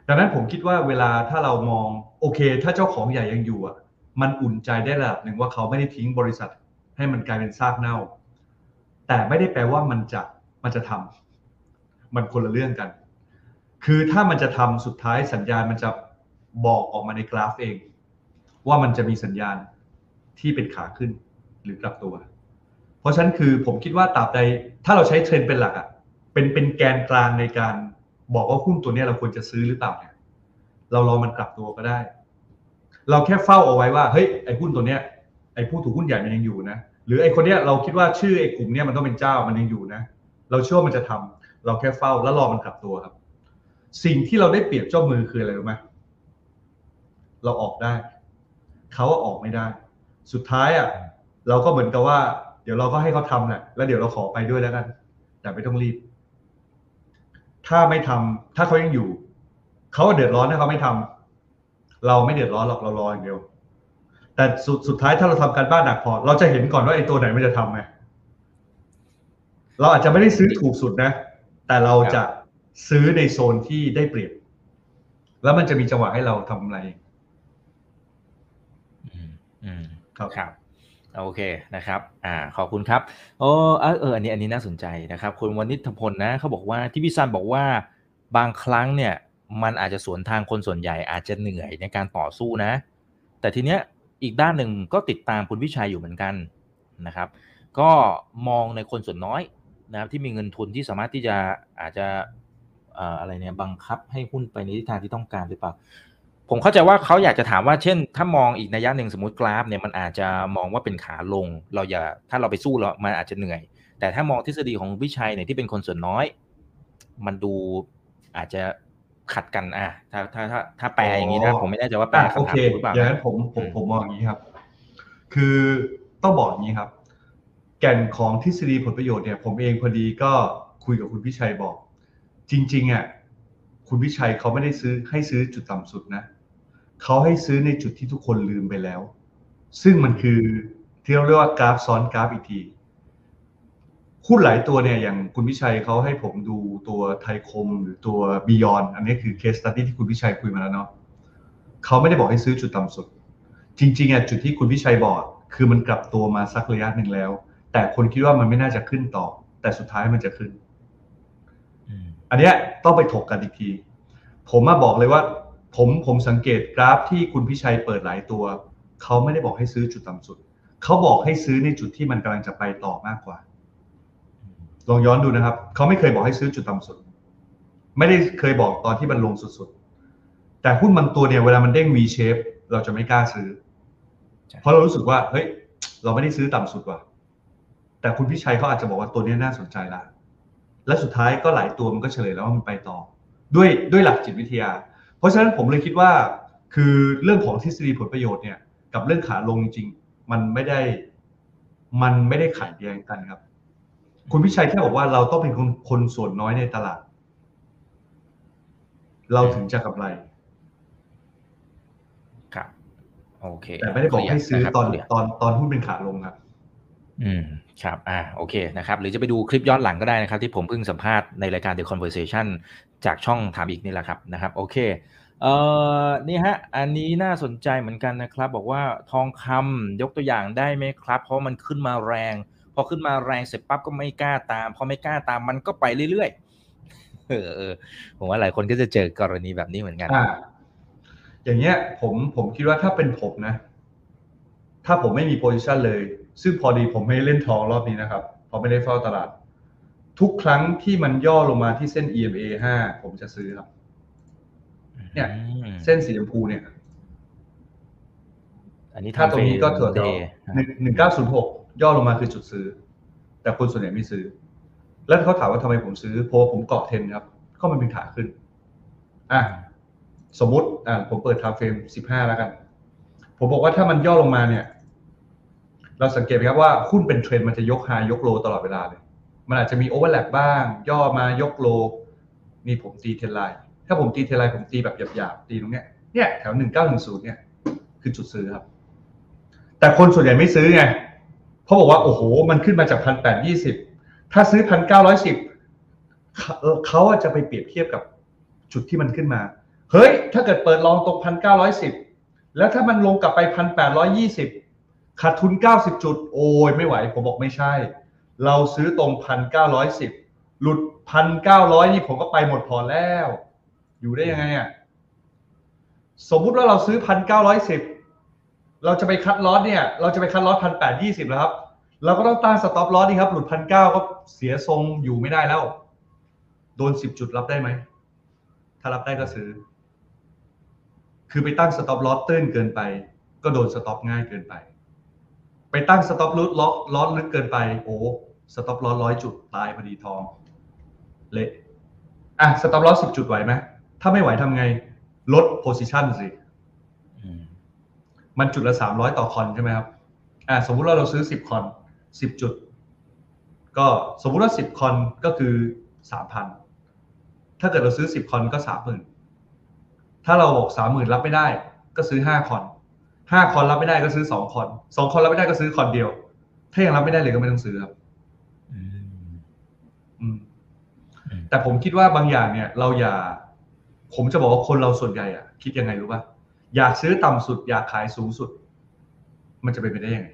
ดังนั้นผมคิดว่าเวลาถ้าเรามองโอเค ถ้าเจ้าของใหญ่ยังอยู่อะ มันอุ่นใจได้ระดับหนึ่งว่าเขาไม่ได้ทิ้งบริษัท ให้มันกลายเป็นซากเน่า แต่ไม่ได้แปลว่ามันจะมันจะทำมันคนละเรื่องกัน คือถ้ามันจะทำสุดท้ายสัญญาณมันจะบอกออกมาในกราฟเอง ว่ามันจะมีสัญญาณที่เป็นขาขึ้นหรือกลับตัว ราะฉะนั้นคือผมคิดว่าตราบใด ถ้าเราใช้เทรนเป็นหลักอะเป็นเป็นแกนกลางในการบอกว่าหุ้นตัวนี้เราควรจะซื้อหรือเปล่าเนี่ยเรารอมันกลับตัวก็ได้ เราแค่เฝ้าเอาไว้ว่าเฮ้ยไอ้หุ้นตัวเนี้ยไอ้ผู้ถือหุ้นใหญ่มันยังอยู่นะหรือไอ้คนเนี้ยเราคิดว่าชื่อไอ้กลุ่มเนี้ยมันต้องเป็นเจ้ามันยังอยู่นะเราเชื่อว่ามันจะทำเราแค่เฝ้าแล้วรอมันกลับตัวครับ สิ่งที่เราได้เปรียบเจ้ามือคืออะไรรู้ไหมเราออกได้ เขาออกไม่ได้ สุดท้ายอะเราก็เหมือนกับว่า ดี๋ยวเราก็ให้เขาทำแหละแล้วเดี๋ยวเราขอไปด้วยแล้วกัน แต่ไม่ต้องรีบ ถ้าไม่ทำถ้าเขายังอยู่เขาเดือดร้อนถ้าเขาไม่ทำเราไม่เดือดร้อนหรอกเรารออย่างเดียวแต่สุดสุดท้ายถ้าเราทำการบ้านหนักพอ เราจะเห็นก่อนว่าไอ้ตัวไหนมันจะทำไงเราอาจจะไม่ได้ซื้อถูกสุดนะ แต่เราจะซื้อในโซนที่ได้เปรียบ แล้วมันจะมีจังหวะให้เราทำอะไรอืมอืมครับครับ โอเคนะครับ อ่า ขอบคุณครับโอ้เออ อันนี้ อันนี้น่าสนใจนะครับ คุณวณิทพลนะเขาบอกว่าที่พี่ซันบอกว่าบางครั้งเนี่ย มันอาจจะสวนทางคนส่วนใหญ่อาจจะเหนื่อยในการต่อสู้นะ แต่ทีเนี้ยอีกด้านหนึ่งก็ติดตามคุณวิชัยอยู่เหมือนกันนะครับ ก็มองในคนส่วนน้อยนะครับที่มีเงินทุนที่สามารถที่จะอาจจะอะไรเนี่ยบังคับให้หุ้นไปในทิศทางที่ต้องการหรือเปล่า ผมเข้าใจว่าเขาอยากจะถามว่าเช่น ถ้ามองอีกนัยยะหนึ่งสมมติกราฟเนี่ยมันอาจจะมองว่าเป็นขาลง เราอย่าถ้าเราไปสู้เรามันอาจจะเหนื่อย แต่ถ้ามองทฤษฎีของวิชัยเนี่ยที่เป็นคนส่วนน้อย มันดูอาจจะขัดกันอะถ้าถ้าถ้าถ้าแปลอย่างนี้นะผมไม่แน่ใจว่าแปลอะโอคำถามเคถูกหรือเปล่าอย่างนั้นผมผมอืมผมมองอย่างนี้ครับ คือต้องบอกอย่างนี้ครับ แก่นของทฤษฎีผลประโยชน์เนี่ยผมเองพอดีก็คุยกับคุณพิชัยบอก จริงๆอะคุณพิชัยเขาไม่ได้ซื้อให้ซื้อจุดต่ำสุดนะเขาให้ซื้อในจุดที่ทุกคนลืมไปแล้ว ซึ่งมันคือที่เราเรียกว่ากราฟซ้อนกราฟอีกทีหุ้นหลายตัวเนี่ยอย่างคุณพิชัยเขาให้ผมดูตัวไทยคมหรือตัว Beyond อันนี้คือ case study ที่คุณพิชัยคุยมาแล้วเนาะเขาไม่ได้บอกให้ซื้อจุดต่ำสุด จริงๆอะจุดที่คุณพิชัยบอกคือมันกลับตัวมาสักระยะหนึ่งแล้ว แต่คนคิดว่ามันไม่น่าจะขึ้นต่อ แต่แต่สุดท้ายมันจะขึ้นอืมอันเนี้ยต้องไปถกกันอีกที ผมมาบอกเลยว่า ผมผมสังเกตกราฟที่คุณพิชัยเปิดหลายตัว เขาไม่ได้บอกให้ซื้อจุดต่ำสุด เขาบอกให้ซื้อในจุดที่มันกำลังจะไปต่อมากกว่า ลองย้อนดูนะครับ เขาไม่เคยบอกให้ซื้อจุดต่ำสุด ไม่ได้เคยบอกตอนที่มันลงสุดๆ แต่หุ้นบางตัวเนี่ยเวลามันเด้ง V shape เราจะไม่กล้าซื้อใช่เพราะเรารู้สึกว่าเฮ้ยเราไม่ได้ซื้อต่ำสุดว่ะ แต่คุณพิชัยเขาอาจจะบอกว่าตัวนี้น่าสนใจละและสุดท้ายก็หลายตัวมันก็เฉลยแล้วว่ามันไปต่อ ด้วยด้วยหลักจิตวิทยา เพราะฉะนั้นผมเลยคิดว่า คือเรื่องของทฤษฎีผลประโยชน์เนี่ยกับเรื่องขาลงจริงๆ มันไม่ได้ มันไม่ได้ขัดแย้งกันครับ คุณพิชัยแค่บอกว่าเราต้องเป็นคนคนส่วนน้อยในตลาด เราถึงจะกำไร ครับ โอเค แต่ไม่ได้บอกให้ซื้อเคลียร์ตอนเคลียร์ตอนตอนหุ้นเป็นขาลงครับ อืมครับ อ่า โอเค นะครับ หรือจะไปดูคลิปย้อนหลังก็ได้นะครับ ที่ผมเพิ่งสัมภาษณ์ในรายการ The Conversation จากช่องถามอีกนี่แหละครับ นะครับ โอเค เอ่อ นี่ฮะ อันนี้น่าสนใจเหมือนกันนะครับ บอกว่าทองคำยกตัวอย่างได้ไหมครับ เพราะมันขึ้นมาแรง พอขึ้นมาแรงเสร็จปั๊บก็ไม่กล้าตาม พอไม่กล้าตามมันก็ไปเรื่อยๆ เออเออผมว่าหลายคนก็จะเจอกรณีแบบนี้เหมือนกัน อ่า อย่างเงี้ย ผม ผมคิดว่าถ้าเป็นผมนะ ถ้าผมไม่มีโพซิชันเลย ซึ่งพอดีผมไม่เล่นทองรอบนี้นะครับเพราะไม่ได้เฝ้าตลาด ทุกครั้งที่มันย่อลงมาที่เส้น EMA 5ผมจะซื้อครับ เนี่ยอืมเส้นสีชมพูเนี่ย อันนี้ถ้าตรงนี้ก็ถั่วเดดอกย์หนึ่งหนึ่งเก้าศูนย์หกย่อลงมาคือจุดซื้อ แต่คนส่วนใหญ่ไม่ซื้อ แล้วเขาถามว่าทำไมผมซื้อเพราะว่าผมเกาะเทรนด์ครับ ก็มันเป็นขาขึ้น อะสมมติอ่าผมเปิด timeframe สิบห้าแล้วกัน ผมบอกว่าถ้ามันย่อลงมาเนี่ย เราสังเกตไหมครับว่าหุ้นเป็นเทรนด์มันจะยก high ยก low ตลอดเวลาเลย มันอาจจะมี overlap บ้าง ย่อมายกโล นี่ผมตีเทรนไลน์ถ้าผมตีเทรนไลน์ผมตีแบบหยาบๆตีตรงเนี้ยเนี่ยแถวหนึ่งเก้าหนึ่งศูนย์เนี่ยคือจุดซื้อครับ แต่คนส่วนใหญ่ไม่ซื้อไงเพราะบอกว่าโอ้โห มันขึ้นมาจากพันแปดยี่สิบถ้าซื้อพันเก้าร้อยสิบเขาจะไปเปรียบเทียบกับจุดที่มันขึ้นมา เฮ้ย ถ้าเกิดเปิดลองตรงพันเก้าร้อยสิบแล้วถ้ามันลงกลับไปพันแปดร้อยยี่สิบ ขาดทุนเก้าสิบจุด โอ้ยไม่ไหว ผมบอกไม่ใช่ เราซื้อตรงพันเก้าร้อยสิบหลุดพันเก้าร้อยนี่ผมก็ไปหมดพอแล้ว อยู่ได้ยังไงอะ สมมุติว่าเราซื้อพันเก้าร้อยสิบเราจะไป cut loss เนี่ย เราจะไป cut loss พันแปดยี่สิบแล้วครับ เราก็ต้องตั้ง stop loss ดีครับ หลุดพันเก้าก็เสียทรงอยู่ไม่ได้แล้ว โดนสิบจุดรับได้ไหม ถ้ารับได้ก็ซื้อ คือไปตั้ง stop loss ตื้นเกินไป ก็โดน stop ง่ายเกินไป ตั้ง stop loss stop loss ลึกเกินไป โอ้ stop loss ร้อยจุดตายพอดีทอง เละอะ stop loss สิบจุดไหวไหมถ้าไม่ไหวทำไง ลด position สิอืมมันจุดละสามร้อยต่อ con ใช่ไหมครับอ่าสมมุติว่าเราซื้อสิบ con สิบจุด ก็สมมุติว่าสิบ con ก็คือสามพันถ้าเกิดเราซื้อสิบ con ก็สามหมื่นถ้าเราบอกสามหมื่นรับไม่ได้ ก็ซื้อห้าคอน ห้าคอนรับไม่ได้ก็ซื้อสองคอนสองคอนรับไม่ได้ก็ซื้อคอนเดียว ถ้ายังรับไม่ได้เลยก็ไม่ต้องซื้อครับอืมอืมอืมแต่ผมคิดว่าบางอย่างเนี่ย เราอย่า ผมจะบอกว่าคนเราส่วนใหญ่อะคิดยังไงรู้ป่ะอยากซื้อต่ำสุด อยากขายสูงสุด มันจะเป็นไปได้ยังไง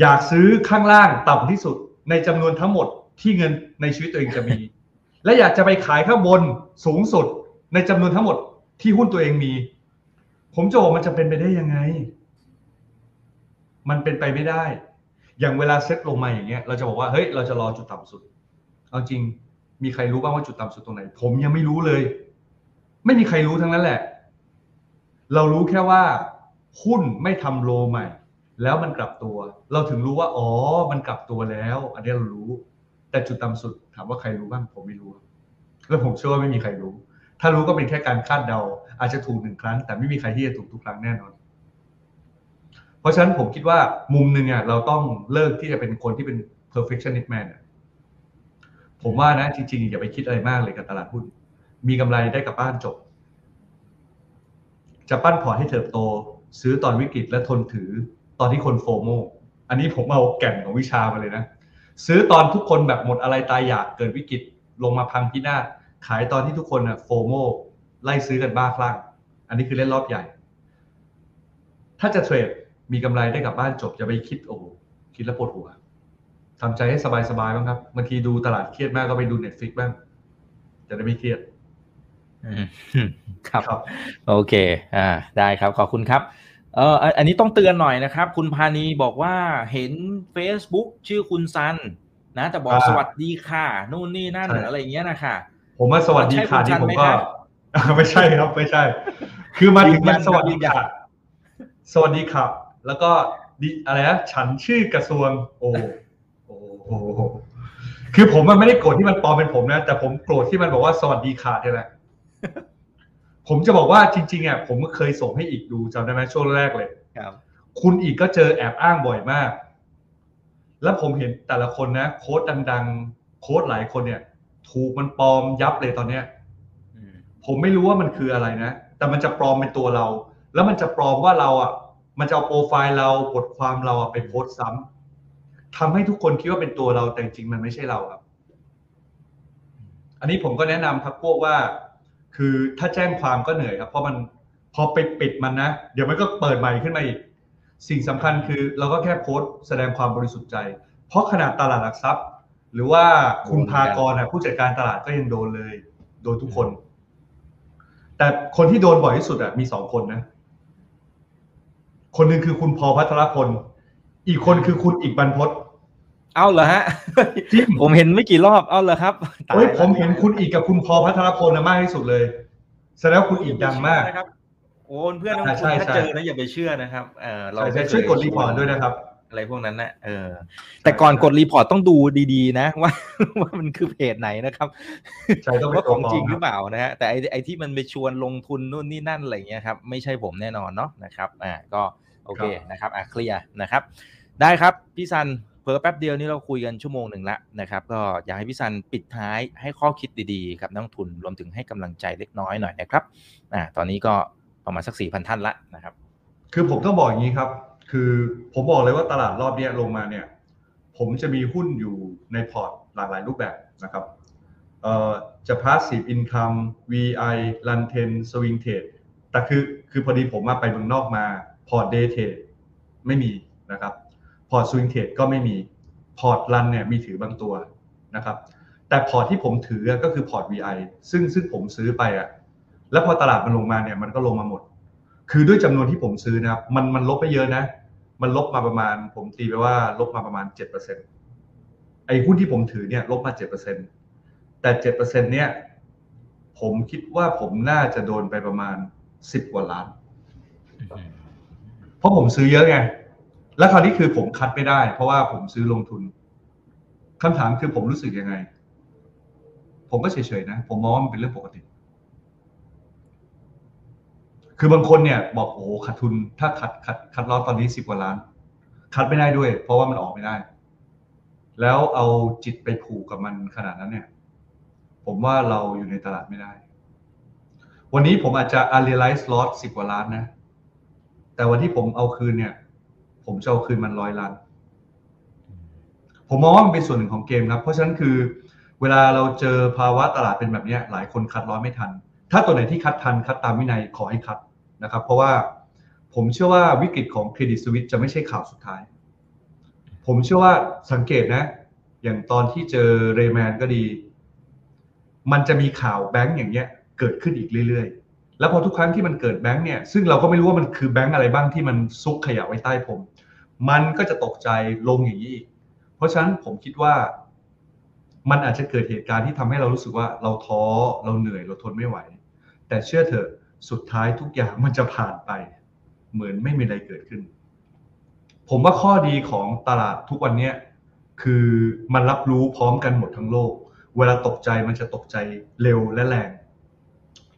อยากซื้อข้างล่างต่ำที่สุด ในจำนวนทั้งหมดที่เงินในชีวิตตัวเองจะมี และอยากจะไปขายข้างบนสูงสุด ในจำนวนทั้งหมดที่หุ้นตัวเองมี ผมจะบอกมันจะเป็นไปได้ยังไง มันเป็นไปไม่ได้ อย่างเวลาเซ็ตลงมาอย่างเงี้ย เราจะบอกว่าเฮ้ยเราจะรอจุดต่ำสุด เอาจริง มีใครรู้บ้างว่าจุดต่ำสุดตรงไหน ผมยังไม่รู้เลย ไม่มีใครรู้ทั้งนั้นแหละ เรารู้แค่ว่าหุ้นไม่ทำโลใหม่ แล้วมันกลับตัว เราถึงรู้ว่า อ๋อ มันกลับตัวแล้ว อันนี้เรารู้ แต่จุดต่ำสุดถามว่าใครรู้บ้าง ผมไม่รู้ แล้วผมเชื่อว่าไม่มีใครรู้ ถ้ารู้ก็เป็นแค่การคาดเดา อาจจะถูกหนึ่งครั้ง แต่ไม่มีใครที่จะถูกทุกครั้งแน่นอน เพราะฉะนั้นผมคิดว่ามุมหนึ่งอะเราต้องเลิกที่จะเป็นคนที่เป็น perfectionist man ผมว่านะจริงๆอย่าไปคิดอะไรมากเลยกับตลาดหุ้น มีกำไรได้กลับบ้านจบ จะปั้นพอร์ตให้เติบโต ซื้อตอนวิกฤตและทนถือตอนที่คน FOMO อันนี้ผมเอาแก่นของวิชามาเลยนะ ซื้อตอนทุกคนแบบหมดอะไรตายอยากเกิดวิกฤตลงมาพังพินาศ ขายตอนที่ทุกคนอะ FOMO ไล่ซื้อกันบ้าคลั่ง อันนี้คือเล่นรอบใหญ่ ถ้าจะเทรดมีกำไรได้กลับบ้านจบอย่าไปคิดโอ้โหคิดแล้วปวดหัวทำใจให้สบายๆบ้างครับบางทีดูตลาดเครียดมากก็ไปดู Netflix บ้าง จะได้ไม่เครียดอืมครับครับ โอเค อ่า ได้ครับ ขอบคุณครับ เอออันอันนี้ต้องเตือนหน่อยนะครับ คุณพานีบอกว่าเห็น Facebook ชื่อคุณซัน นะ แต่บอกอ่าสวัสดีค่ะ นู่นนี่นั่นใช่อะไรอย่างเงี้ยนะคะ ผมว่าสวัสดีค่ะใช่ที่คุณผมชันไหมก็ครับไม่ใช่ครับไม่ใช่ คือมาถึงยืนยัมันนสวัสดียืนยันค่ะสวัสดีครับ แล้วก็ดิอะไรนะฉันชื่อกระทรวง โอ้โอ้โอ้โอ้คือผมมันไม่ได้โกรธที่มันปลอมเป็นผมนะแต่ผมโกรธที่มันบอกว่าสวัสดีค่ะนี่แหละผมจะบอกว่าจริงๆอะผมก็เคยส่งให้อีกดูจำได้ไหมช่วงแรกเลยครับ คุณอีกก็เจอแอบอ้างบ่อยมาก แล้วผมเห็นแต่ละคนนะ โค้ดดัง ๆ โค้ดหลายคนเนี่ย ถูกมันปลอมยับเลยตอนเนี้ยอืมผมไม่รู้ว่ามันคืออะไรนะ แต่มันจะปลอมเป็นตัวเรา แล้วมันจะปลอมว่าเราอะ มันจะเอาโปรไฟล์เราบทความเราอะไปโพสต์ซ้ำทำให้ทุกคนคิดว่าเป็นตัวเราแต่จริงๆมันไม่ใช่เราครับ อันนี้ผมก็แนะนำครับพวกว่า คือถ้าแจ้งความก็เหนื่อยครับ เพราะมันพอไปปิดมันนะ เดี๋ยวมันก็เปิดใหม่ขึ้นมาอีก สิ่งสำคัญคือ เราก็แค่โพสต์แสดงความบริสุทธิ์ใจ เพราะขนาดตลาดหลักทรัพย์ หรือว่าคุณพากรนะผู้จัดการตลาดก็ยังโดนเลย โดนทุกคน แต่คนที่โดนบ่อยที่สุดอะมีสองคนนะ คนหนึ่งคือคุณพอพัทรพล อีกคนคือคุณอีกบรรพตเอาเหรอฮะจริงผมเห็นไม่กี่รอบเอาเหรอครับตายเฮ้ยแล้วผมเห็นคุณอีกกับคุณพอพัทรพลนะมากที่สุดเลยแสดงว่าคุณอีกดังมากนะครับโอ้เพื่อนของอ่าคุใช่ณถ้าใช่เจอนะอย่าไปเชื่อนะครับเออเราใช่ใช่ไม่เคช่วยกดรีพอร์ตด้วยนะครับ อะไรพวกนั้นนะเออ แต่ก่อนใช่กดรีพอร์ตต้องดูดีๆ นะว่าว่ามันคือเพจไหนนะครับใช่ต้องเป็นว่าของจริงตัวปลอมหรือเปล่านะฮะแต่ไอไอที่มันไปชวนลงทุนนู่นนี่นั่นอะไรเงี้ยครับไม่ใช่ผมแน่นอนเนาะนะครับอ่าก็โอเคนะครับอะเคลียร์นะครับ ได้ครับพี่ซันเพิ่แป๊บเดียวนี้เราคุยกันชั่วโมงหนึ่งละนะครับก็อยากให้พี่ซันปิดท้ายให้ข้อคิดดีๆกับนักลงทุนรวมถึงให้กำลังใจเล็กน้อยหน่อยนะครับอ่าตอนนี้ก็ประมาณสักสี่พันท่านละนะครับ คือผมต้องบอกอย่างนี้ครับ คือผมบอกเลยว่าตลาดรอบนี้ลงมาเนี่ย ผมจะมีหุ้นอยู่ในพอร์ตหลากหลายรูปแบบนะครับจะ passive income VI run trend swing trade แต่คือคือพอดีผมมาไปเมืองนอกมาพอร์ต day trade ไม่มีนะครับ พอร์ต swing trade ก็ไม่มี พอร์ต run เนี่ยมีถือบางตัวนะครับ แต่พอร์ตที่ผมถือก็คือพอร์ต VI ซึ่งซึ่งผมซื้อไปอะแล้วพอตลาดมันลงมาเนี่ยมันก็ลงมาหมด คือด้วยจำนวนที่ผมซื้อนะครับ มันมันลบไปเยอะนะ มันลบมาประมาณ ผมตีไปว่าลบมาประมาณเจ็ดเปอร์เซ็นต์ไอ้หุ้นที่ผมถือเนี่ยลบมาเจ็ดเปอร์เซ็นต์แต่เจ็ดเปอร์เซ็นเนี่ย ผมคิดว่าผมน่าจะโดนไปประมาณสิบกว่าล้าน เพราะผมซื้อเยอะไง แล้วคราวนี้คือผมคัดไม่ได้ เพราะว่าผมซื้อลงทุนคำถามคือผมรู้สึกยังไง ผมก็เฉยๆนะ ผมมองว่ามันเป็นเรื่องปกติ คือบางคนเนี่ยบอกโอ้โหขาดทุนถ้าคัดคัดคัดลอสตอนนี้สิบกว่าล้าน คัดไม่ได้ด้วย เพราะว่ามันออกไม่ได้ แล้วเอาจิตไปผูกกับมันขนาดนั้นเนี่ย ผมว่าเราอยู่ในตลาดไม่ได้ วันนี้ผมอาจจะ unrealized loss สิบกว่าล้านนะ แต่วันที่ผมเอาคืนเนี่ย ผมจะเอาคืนมันร้อยล้าน ผมมองว่ามันเป็นส่วนหนึ่งของเกมครับ เพราะฉะนั้นคือ เวลาเราเจอภาวะตลาดเป็นแบบนี้หลายคนคัดร้อยไม่ทันถ้าตัวไหนที่คัดทันคัดตามวินัยขอให้คัด นะครับ เพราะว่าผมเชื่อว่าวิกฤตของเครดิตสวิตจะไม่ใช่ข่าวสุดท้าย ผมเชื่อว่าสังเกตนะ อย่างตอนที่เจอเรแมนก็ดี มันจะมีข่าวแบงก์อย่างเงี้ยเกิดขึ้นอีกเรื่อยๆ แล้วพอทุกครั้งที่มันเกิดแบงก์เนี่ย ซึ่งเราก็ไม่รู้ว่ามันคือแบงก์อะไรบ้างที่มันซุกขยะไว้ใต้ผม มันก็จะตกใจลงอย่างนี้อีก เพราะฉะนั้นผมคิดว่ามันอาจจะเกิดเหตุการณ์ที่ทำให้เรารู้สึกว่าเราท้อเราเหนื่อยเราทนไม่ไหว แต่เชื่อเถอะ สุดท้ายทุกอย่างมันจะผ่านไป เหมือนไม่มีอะไรเกิดขึ้น ผมว่าข้อดีของตลาดทุกวันนี้คือมันรับรู้พร้อมกันหมดทั้งโลก เวลาตกใจมันจะตกใจเร็วและแรง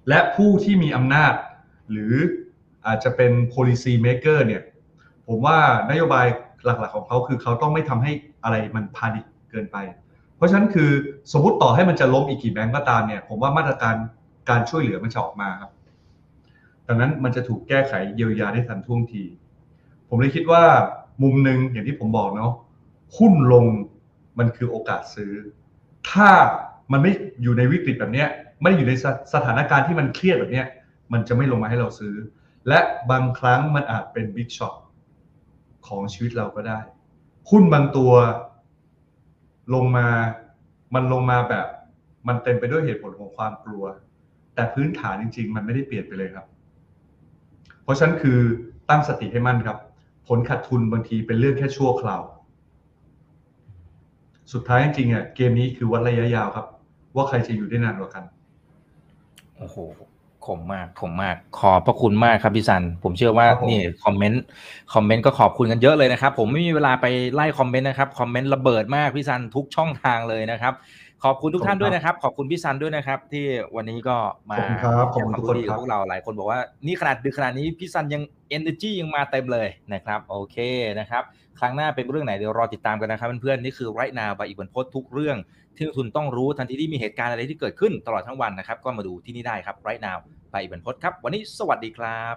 และผู้ที่มีอำนาจ หรืออาจจะเป็น policy maker เนี่ย ผมว่านโยบายหลักๆของเขาคือเขาต้องไม่ทำให้อะไรมันพานิคเกินไป เพราะฉะนั้นคือสมมติต่อให้มันจะล้มอีกกี่แบงก์ก็ตามเนี่ย ผมว่ามาตรการการช่วยเหลือมันจะออกมาครับ ดังนั้นมันจะถูกแก้ไขเยียวยาได้ทันท่วงที ผมเลยคิดว่ามุมหนึ่งอย่างที่ผมบอกเนาะหุ้นลงมันคือโอกาสซื้อ ถ้ามันไม่อยู่ในวิกฤตแบบเนี้ยไม่ได้อยู่ในสสถานการณ์ที่มันเครียดแบบเนี้ยมันจะไม่ลงมาให้เราซื้อ และบางครั้งมันอาจเป็นบิ๊กช็อตของชีวิตเราก็ได้ หุ้นบางตัวลงมา มันลงมาแบบ มันเต็มไปด้วยเหตุผลของความกลัว แต่พื้นฐานจริง ๆ มันไม่ได้เปลี่ยนไปเลยครับ ราะฉะนั้นคือตั้งสติให้มั่นครับ ผลขาดทุนบางทีเป็นเรื่องแค่ชั่วคราว สุดท้ายจริงๆอะเกมนี้คือวัดระยะยาวครับ ว่าใครจะอยู่ได้นานกว่ากันโอ้โหขมมากขมมาก ขอบพระคุณมากครับพี่ซัน ผมเชื่อว่าครับผมนี่คอมเมนต์คอมเมนต์ก็ขอบคุณกันเยอะเลยนะครับ ผมไม่มีเวลาไปไล่คอมเมนต์นะครับ คอมเมนต์ระเบิดมากพี่ซันทุกช่องทางเลยนะครับ ขอบคุณทุกท่านด้วยนะครับ ขอบคุณพี่ซันด้วยนะครับ ที่วันนี้ก็มาขอบคุณครับขอบคุณทุกคนแชร์วามรู้ดีครักับบพวกเราหลายคนบอกว่านี่ขนาดดึกขนาดนี้พี่ซันยัง energy ยังมาเต็มเลยนะครับ โอเคนะครับ ครั้งหน้าเป็นเรื่องไหนเดี๋ยวรอติดตามกันนะครับเพื่อนๆนี่คือ right now ใบอีกบนโพสทุกเรื่องที่นักทุนต้องรู้ทันทีที่มีเหตุการณ์อะไรที่เกิดขึ้นตลอดทั้งวันนะครับ ก็มาดูที่นี่ได้ครับ right now ไปอีกบนโพสครับ วันนี้สวัสดีครับ